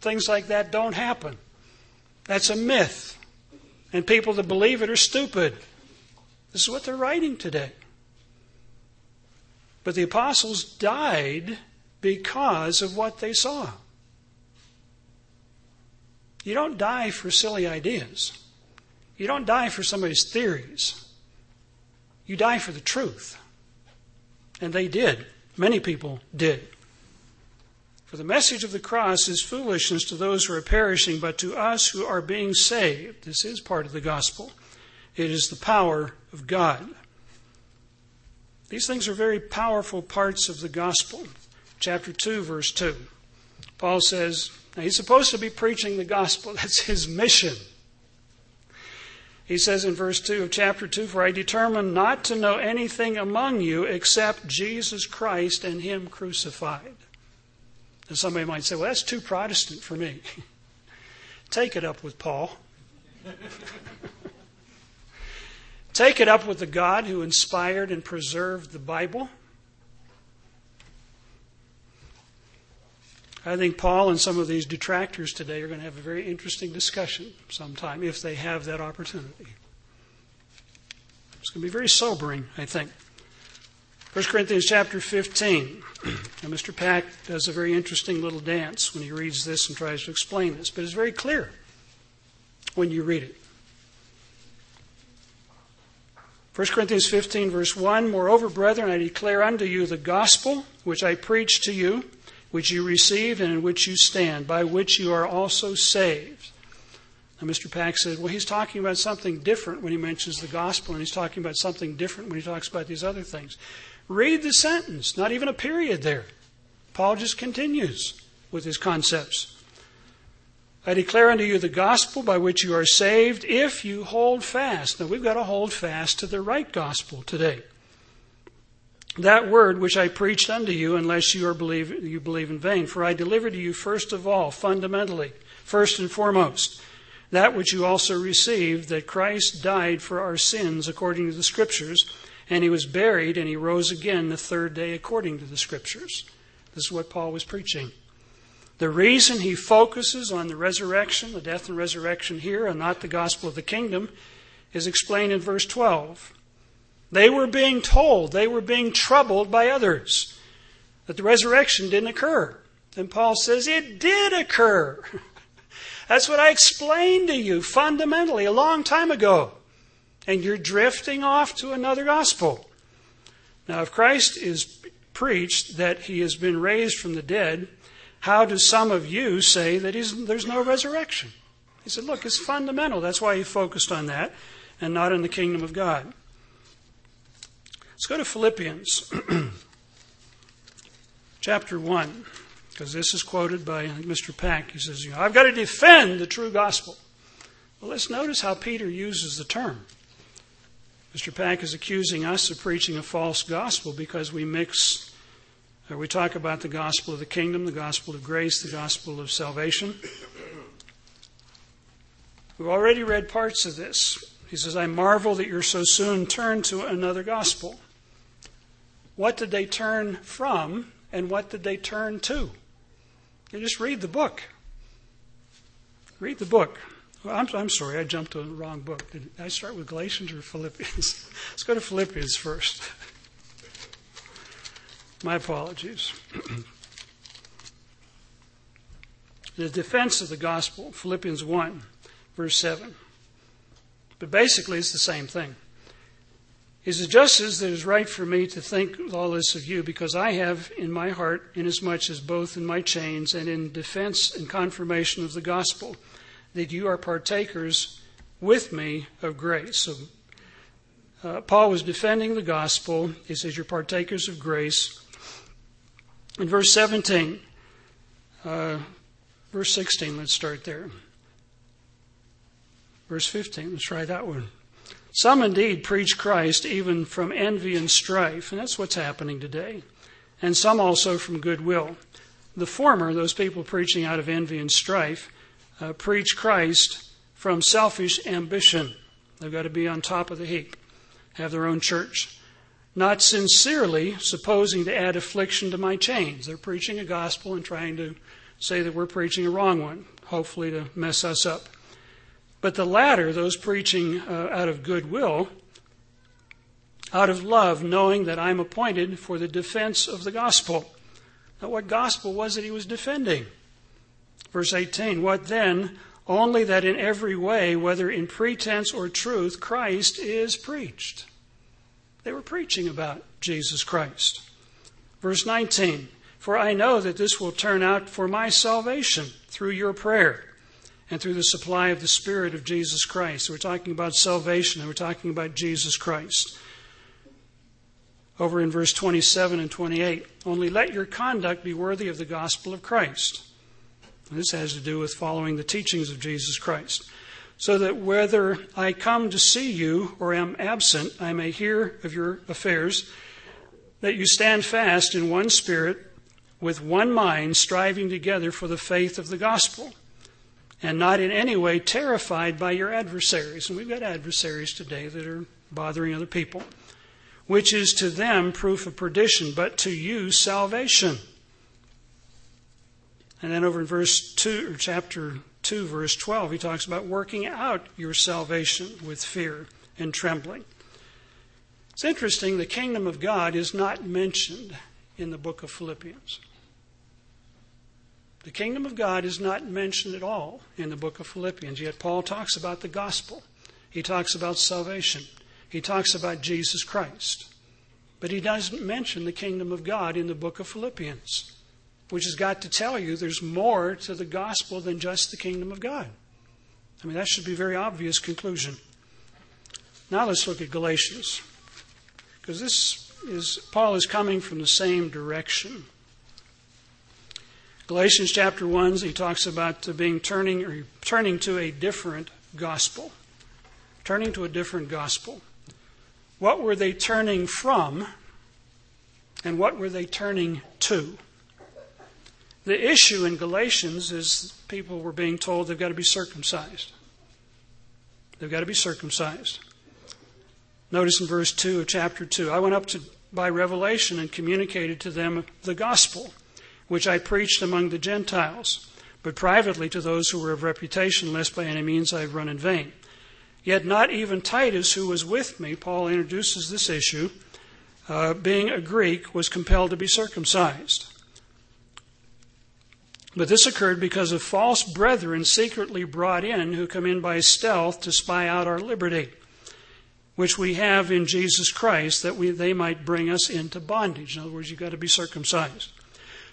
[SPEAKER 1] Things like that don't happen. That's a myth. And people that believe it are stupid. This is what they're writing today. But the apostles died because of what they saw. You don't die for silly ideas. You don't die for somebody's theories. You die for the truth. And they did. Many people did. For the message of the cross is foolishness to those who are perishing, but to us who are being saved, this is part of the gospel, it is the power of God. These things are very powerful parts of the gospel. Chapter 2, verse 2. Paul says, now he's supposed to be preaching the gospel. [LAUGHS] That's his mission. He says in verse 2 of chapter 2 For I determined not to know anything among you except Jesus Christ and Him crucified. And somebody might say, Well, that's too Protestant for me. [LAUGHS] Take it up with Paul. [LAUGHS] Take it up with the God who inspired and preserved the Bible. I think Paul and some of these detractors today are going to have a very interesting discussion sometime if they have that opportunity. It's going to be very sobering, I think. 1 Corinthians chapter 15. And Mr. Pack does a very interesting little dance when he reads this and tries to explain this, but it's very clear when you read it. 1 Corinthians 15, verse 1 Moreover, brethren, I declare unto you the gospel which I preached to you, which you received and in which you stand, by which you are also saved. Now, Mr. Pack said, well, he's talking about something different when he mentions the gospel, and he's talking about something different when he talks about these other things. Read the sentence, not even a period there. Paul just continues with his concepts. I declare unto you the gospel by which you are saved if you hold fast. Now we've got to hold fast to the right gospel today. That word which I preached unto you, unless you are believe you believe in vain. For I delivered to you first of all, fundamentally, first and foremost, that which you also received, that Christ died for our sins according to the Scriptures, and he was buried, and he rose again the third day according to the Scriptures. This is what Paul was preaching. The reason he focuses on the resurrection, the death and resurrection here, and not the gospel of the kingdom, is explained in verse 12. They were being told, they were being troubled by others that the resurrection didn't occur. And Paul says, It did occur. [LAUGHS] That's what I explained to you fundamentally a long time ago. And you're drifting off to another gospel. Now, if Christ is preached that he has been raised from the dead, how do some of you say that there's no resurrection? He said, Look, it's fundamental. That's why he focused on that and not on the kingdom of God. Let's go to Philippians [CLEARS THROAT] chapter 1, because this is quoted by uh, Mr. Pack. He says, you know, I've got to defend the true gospel. Well, let's notice how Peter uses the term. Mr. Pack is accusing us of preaching a false gospel because we mix uh, we talk about the gospel of the kingdom, the gospel of grace, the gospel of salvation. We've already read parts of this. He says, I marvel that you're so soon turned to another gospel. What did they turn from and what did they turn to? You just read the book. Read the book. Well, I'm, I'm sorry, I jumped to the wrong book. Did I start with Galatians or Philippians? [LAUGHS] Let's go to Philippians first. My apologies. [CLEARS THROAT] the defense of the gospel, Philippians 1, verse 7. But basically, it's the same thing. Is it just as it is right for me to think all this of you, because I have in my heart, inasmuch as both in my chains and in defense and confirmation of the gospel, that you are partakers with me of grace. So uh, Paul was defending the gospel. He says, You're partakers of grace. In verse 17, uh, verse 16, let's start there. Verse 15, let's try that one. Some indeed preach Christ even from envy and strife, and that's what's happening today. And some also from goodwill. The former, those people preaching out of envy and strife, uh, preach Christ from selfish ambition. They've got to be on top of the heap, have their own church. Not sincerely supposing to add affliction to my chains. They're preaching a gospel and trying to say that we're preaching a wrong one, hopefully to mess us up. But the latter, those preaching uh, out of goodwill, out of love, knowing that I'm appointed for the defense of the gospel. Now, what gospel was it he was defending? Verse 18 What then? Only that in every way, whether in pretense or truth, Christ is preached. They were preaching about Jesus Christ. Verse 19 For I know that this will turn out for my salvation through your prayer and through the supply of the Spirit of Jesus Christ. We're talking about salvation and we're talking about Jesus Christ. Over in verse 27 and 28, only let your conduct be worthy of the gospel of Christ. This has to do with following the teachings of Jesus Christ. So that whether I come to see you or am absent, I may hear of your affairs, that you stand fast in one spirit, with one mind, striving together for the faith of the gospel and not in any way terrified by your adversaries. And we've got adversaries today that are bothering other people, which is to them proof of perdition, but to you salvation. And then over in verse 2, or chapter 2, verse 12, he talks about working out your salvation with fear and trembling. It's interesting, the kingdom of God is not mentioned in the book of Philippians. The kingdom of God is not mentioned at all in the book of Philippians, yet Paul talks about the gospel. He talks about salvation. He talks about Jesus Christ. But he doesn't mention the kingdom of God in the book of Philippians, which has got to tell you there's more to the gospel than just the kingdom of God. I mean, that should be a very obvious conclusion. Now let's look at Galatians. Because this is, Paul is coming from the same direction. Galatians chapter 1, he talks about uh, being turning or turning to a different gospel. Turning to a different gospel. What were they turning from and what were they turning to? The issue in Galatians is people were being told they've got to be circumcised. They've got to be circumcised. Notice in verse 2 of chapter 2 I went up to, by revelation and communicated to them the gospel which I preached among the Gentiles, but privately to those who were of reputation, lest by any means I have run in vain. Yet not even Titus, who was with me, Paul introduces this issue, uh, being a Greek, was compelled to be circumcised. But this occurred because of false brethren secretly brought in who come in by stealth to spy out our liberty, which we have in Jesus Christ, that we, they might bring us into bondage. In other words, you've got to be circumcised.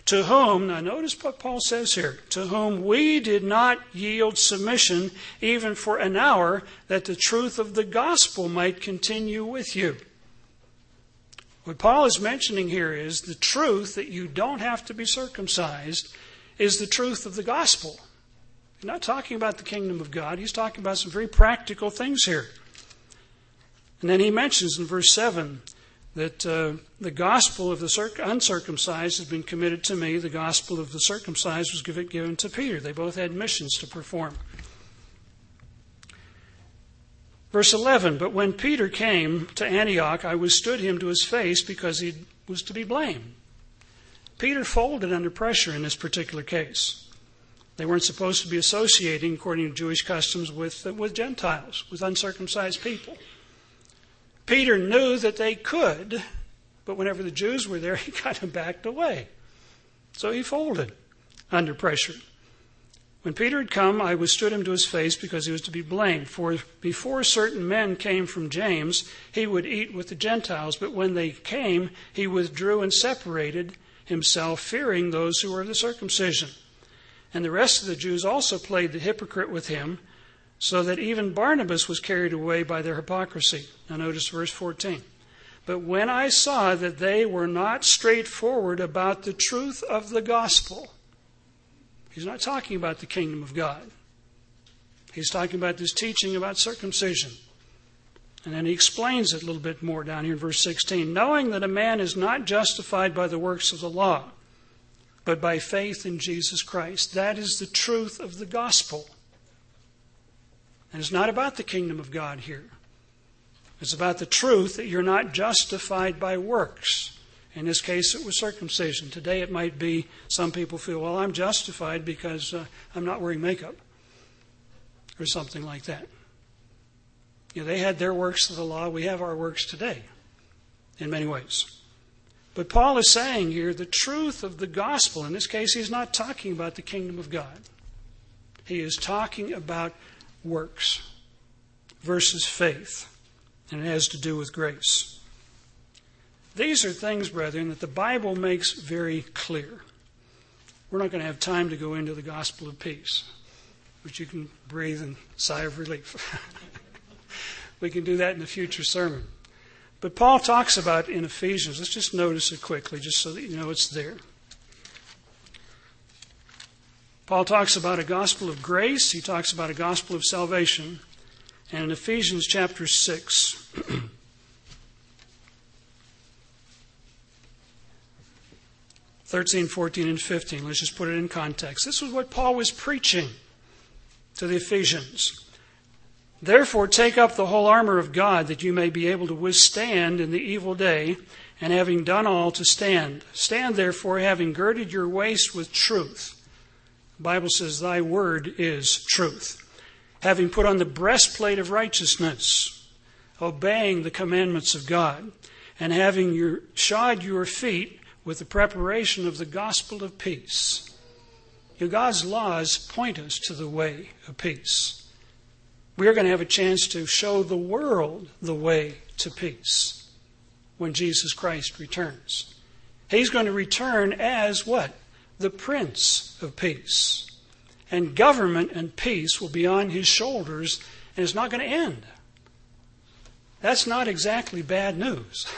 [SPEAKER 1] To whom, now notice what Paul says here, to whom we did not yield submission even for an hour, that the truth of the gospel might continue with you. What Paul is mentioning here is the truth that you don't have to be circumcised is the truth of the gospel. He's not talking about the kingdom of God, he's talking about some very practical things here. And then he mentions in verse 7 that uh, the gospel of the uncircumcised has been committed to me. The gospel of the circumcised was given, given to Peter. They both had missions to perform. Verse 11 But when Peter came to Antioch, I withstood him to his face because he was to be blamed. Peter folded under pressure in this particular case. They weren't supposed to be associating, according to Jewish customs, with, with Gentiles, with uncircumcised people. Peter knew that they could, but whenever the Jews were there, [LAUGHS] he kind of backed away. So he folded under pressure. When Peter had come, I withstood him to his face because he was to be blamed. For before certain men came from James, he would eat with the Gentiles, but when they came, he withdrew and separated himself, fearing those who were of the circumcision. And the rest of the Jews also played the hypocrite with him, so that even Barnabas was carried away by their hypocrisy. Now notice verse 14. But when I saw that they were not straightforward about the truth of the gospel, he's not talking about the kingdom of God. He's talking about this teaching about circumcision. And then he explains it a little bit more down here in verse 16. Knowing that a man is not justified by the works of the law, but by faith in Jesus Christ. That is the truth of the gospel. And it's not about the kingdom of God here. It's about the truth that you're not justified by works. In this case, it was circumcision. Today, it might be some people feel, well, I'm justified because uh, I'm not wearing makeup, or something like that. You know, they had their works of the law. We have our works today, in many ways. But Paul is saying here the truth of the gospel. In this case, he's not talking about the kingdom of God, he is talking about works versus faith and it has to do with grace. These are things, brethren, that the Bible makes very clear. We're not going to have time to go into the gospel of peace, but you can breathe and sigh of relief. [LAUGHS] we can do that in a future sermon. But Paul talks about in Ephesians, let's just notice it quickly, just so that you know it's there. Paul talks about a gospel of grace, he talks about a gospel of salvation, and in Ephesians chapter 6, [CLEARS THROAT] Thirteen, fourteen, and 15. Let's just put it in context. This was what Paul was preaching to the Ephesians. Therefore, take up the whole armor of God that you may be able to withstand in the evil day, and having done all, to stand. Stand therefore, having girded your waist with truth. The Bible says, Thy word is truth having put on the breastplate of righteousness, obeying the commandments of God, and having your, shod your feet with the preparation of the gospel of peace. You know, God's laws point us to the way of peace. We're going to have a chance to show the world the way to peace when Jesus Christ returns. He's going to return as what? The Prince of Peace and government and peace will be on his shoulders and it's not going to end. That's not exactly bad news. [LAUGHS]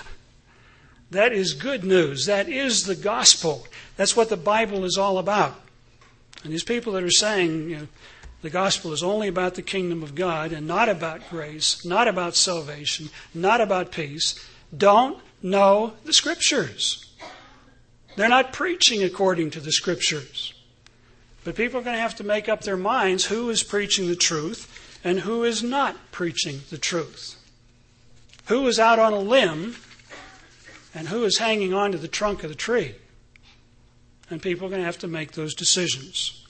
[SPEAKER 1] That is good news. That is the gospel. That's what the Bible is all about. And these people that are saying you know, the gospel is only about the kingdom of God and not about grace, not about salvation, not about peace, don't know the scriptures. They're not preaching according to the scriptures. But people are going to have to make up their minds who is preaching the truth and who is not preaching the truth. Who is out on a limb and who is hanging on to the trunk of the tree. And people are going to have to make those decisions.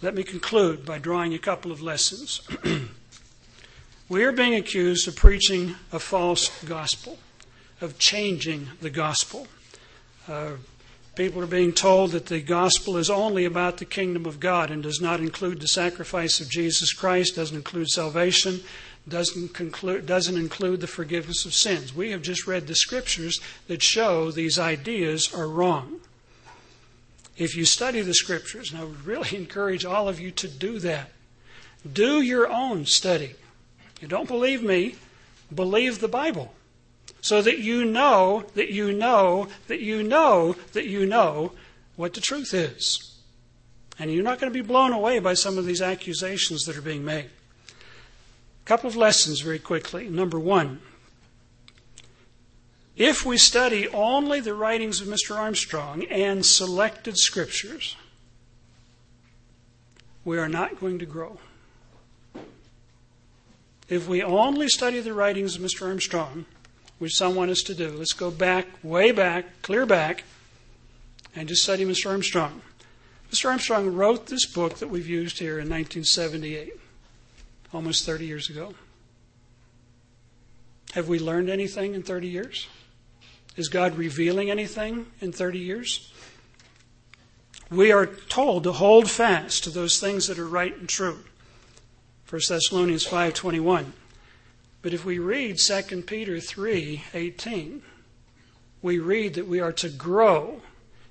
[SPEAKER 1] Let me conclude by drawing a couple of lessons. [CLEARS THROAT] we are being accused of preaching a false gospel, of changing the gospel. Uh, People are being told that the gospel is only about the kingdom of God and does not include the sacrifice of Jesus Christ, doesn't include salvation, doesn't, conclude, doesn't include the forgiveness of sins. We have just read the scriptures that show these ideas are wrong. If you study the scriptures, and I would really [LAUGHS] encourage all of you to do that, do your own study. You don't believe me, believe the Bible so that you know that you know that you know that you know what the truth is. And you're not going to be blown away by some of these accusations that are being made. A couple of lessons very quickly. Number one, if we study only the writings of Mr. Armstrong and selected scriptures, we are not going to grow. If we only study the writings of Mr. Armstrong which some want us to do. Let's go back, way back, clear back, and just study Mr. Armstrong. Mr. Armstrong wrote this book that we've used here in 1978, almost 30 years ago. Have we learned anything in 30 years? Is God revealing anything in 30 years? We are told to hold fast to those things that are right and true. 1 Thessalonians 5:21. But if we read 2 Peter 3:18, we read that we are to grow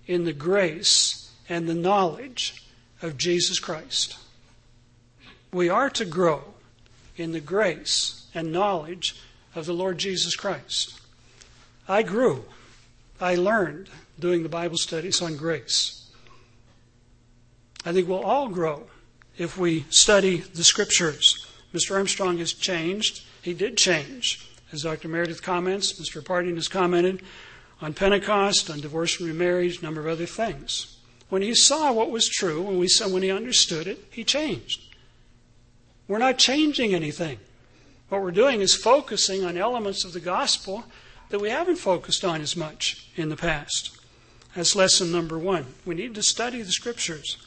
[SPEAKER 1] in the grace and the knowledge of Jesus Christ. We are to grow in the grace and knowledge of the Lord Jesus Christ. I grew. I learned doing the Bible studies on grace. I think we'll all grow if we study the scriptures. Mr. Armstrong has changed. He did change. As Dr. Meredith comments, Mr. Parting has commented on Pentecost, on divorce and remarriage, a number of other things. When he saw what was true, when, we when he understood it, he changed. We're not changing anything. What we're doing is focusing on elements of the gospel that we haven't focused on as much in the past. That's lesson number one. We need to study the scriptures.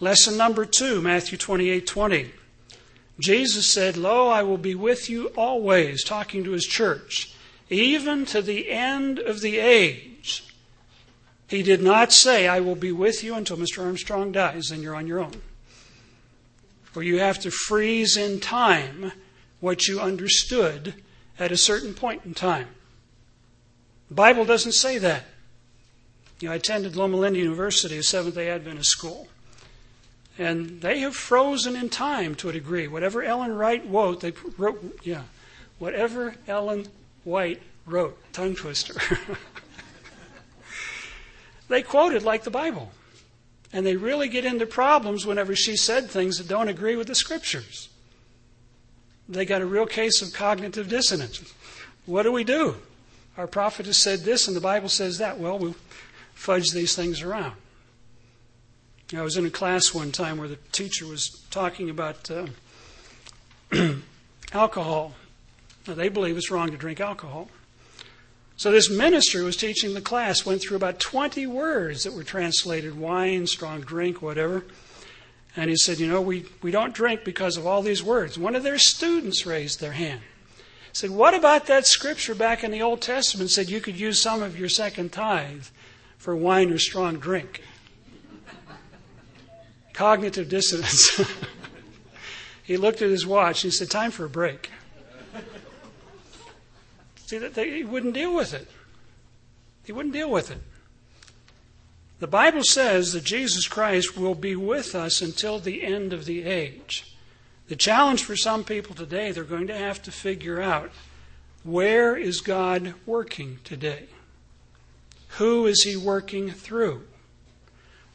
[SPEAKER 1] Lesson number two, Matthew 28 20. Jesus said, Lo, I will be with you always, talking to his church, even to the end of the age. He did not say, I will be with you until Mr. Armstrong dies and you're on your own. Or you have to freeze in time what you understood at a certain point in time. The Bible doesn't say that. You know, I attended Loma Linda University, a Seventh day Adventist school. And they have frozen in time to a degree. Whatever Ellen White wrote, they wrote, yeah, whatever Ellen White wrote, tongue twister. [LAUGHS] they quoted like the Bible. And they really get into problems whenever she said things that don't agree with the scriptures. They got a real case of cognitive dissonance. What do we do? Our prophet has said this and the Bible says that. Well, we fudge these things around. I was in a class one time where the teacher was talking about uh, [CLEARS THROAT] alcohol. Now, they believe it's wrong to drink alcohol. So this minister was teaching the class, went through about 20 words that were translated wine, strong drink, whatever. And he said, You know, we, we don't drink because of all these words. One of their students raised their hand. Said, What about that scripture back in the Old Testament said you could use some of your second tithe for wine or strong drink? Cognitive dissonance. [LAUGHS] he looked at his watch and he said, Time for a break. See, that he wouldn't deal with it. He wouldn't deal with it. The Bible says that Jesus Christ will be with us until the end of the age. The challenge for some people today, they're going to have to figure out where is God working today? Who is He working through?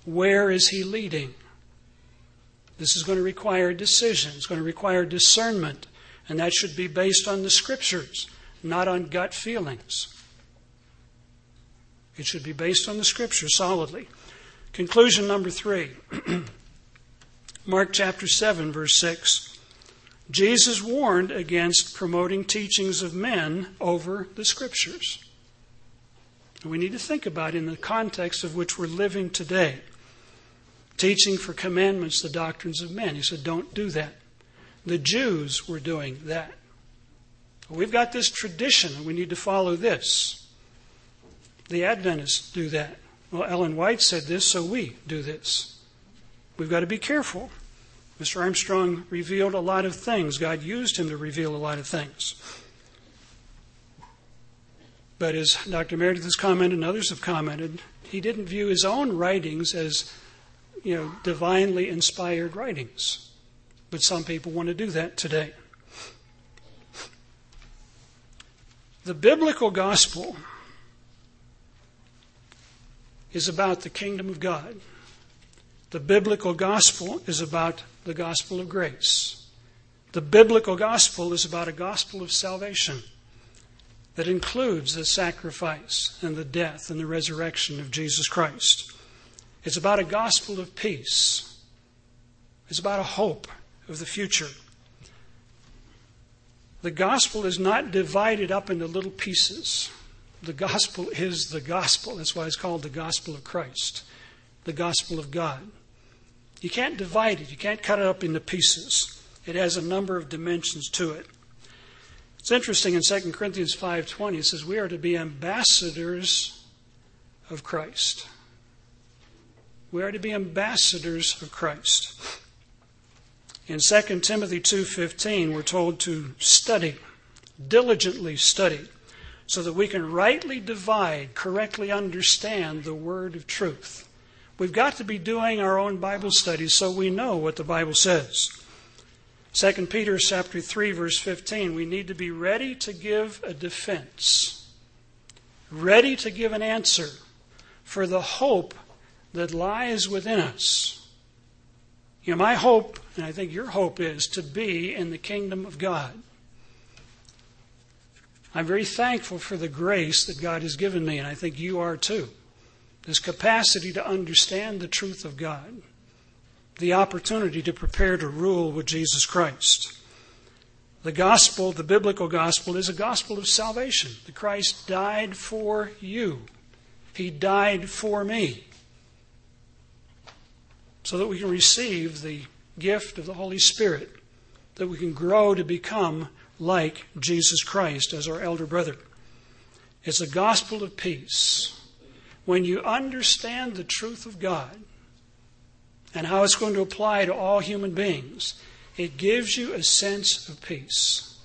[SPEAKER 1] Where is He leading? This is going to require decision. It's going to require discernment. And that should be based on the scriptures, not on gut feelings. It should be based on the scriptures solidly. Conclusion number three [CLEARS THROAT] Mark chapter 7, verse 6. Jesus warned against promoting teachings of men over the scriptures. We need to think about in the context of which we're living today teaching for commandments the doctrines of men. He said, don't do that. The Jews were doing that. We've got this tradition, and we need to follow this. The Adventists do that. Well, Ellen White said this, so we do this. We've got to be careful. Mr. Armstrong revealed a lot of things. God used him to reveal a lot of things. But as Dr. Meredith has commented and others have commented, he didn't view his own writings as you know, divinely inspired writings. But some people want to do that today. The biblical gospel is about the kingdom of God. The biblical gospel is about the gospel of grace. The biblical gospel is about a gospel of salvation that includes the sacrifice and the death and the resurrection of Jesus Christ. It's about a gospel of peace. It's about a hope of the future. The gospel is not divided up into little pieces. the gospel is the gospel. That's why it's called the gospel of Christ, the gospel of God. You can't divide it, you can't cut it up into pieces. It has a number of dimensions to it. It's interesting in 2 Corinthians 5:20 it says we are to be ambassadors of Christ. We are to be ambassadors of Christ. In 2 Timothy 2:15 we're told to study, diligently study so that we can rightly divide, correctly understand the word of truth. We've got to be doing our own Bible studies so we know what the Bible says. 2 Peter chapter 3 verse 15 we need to be ready to give a defense. Ready to give an answer for the hope that lies within us. You know, my hope, and I think your hope is to be in the kingdom of God. I'm very thankful for the grace that God has given me, and I think you are too. This capacity to understand the truth of God, the opportunity to prepare to rule with Jesus Christ. The gospel, the biblical gospel, is a gospel of salvation. The Christ died for you, He died for me, so that we can receive the gift of the Holy Spirit, that we can grow to become like Jesus Christ as our elder brother. It's a gospel of peace. When you understand the truth of God and how it's going to apply to all human beings, it gives you a sense of peace.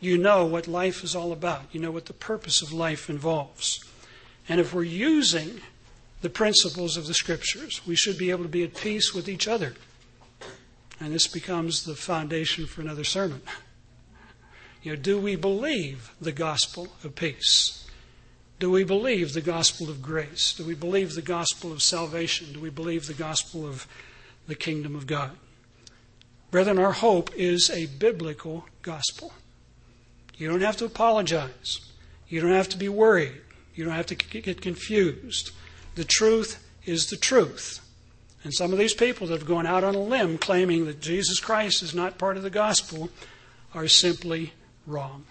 [SPEAKER 1] You know what life is all about. You know what the purpose of life involves. And if we're using the principles of the Scriptures, we should be able to be at peace with each other. And this becomes the foundation for another sermon. [LAUGHS] You know, do we believe the gospel of peace? Do we believe the gospel of grace? Do we believe the gospel of salvation? Do we believe the gospel of the kingdom of God? Brethren, our hope is a biblical gospel. You don't have to apologize. You don't have to be worried. You don't have to get confused. The truth is the truth. And some of these people that have gone out on a limb claiming that Jesus Christ is not part of the gospel are simply wrong.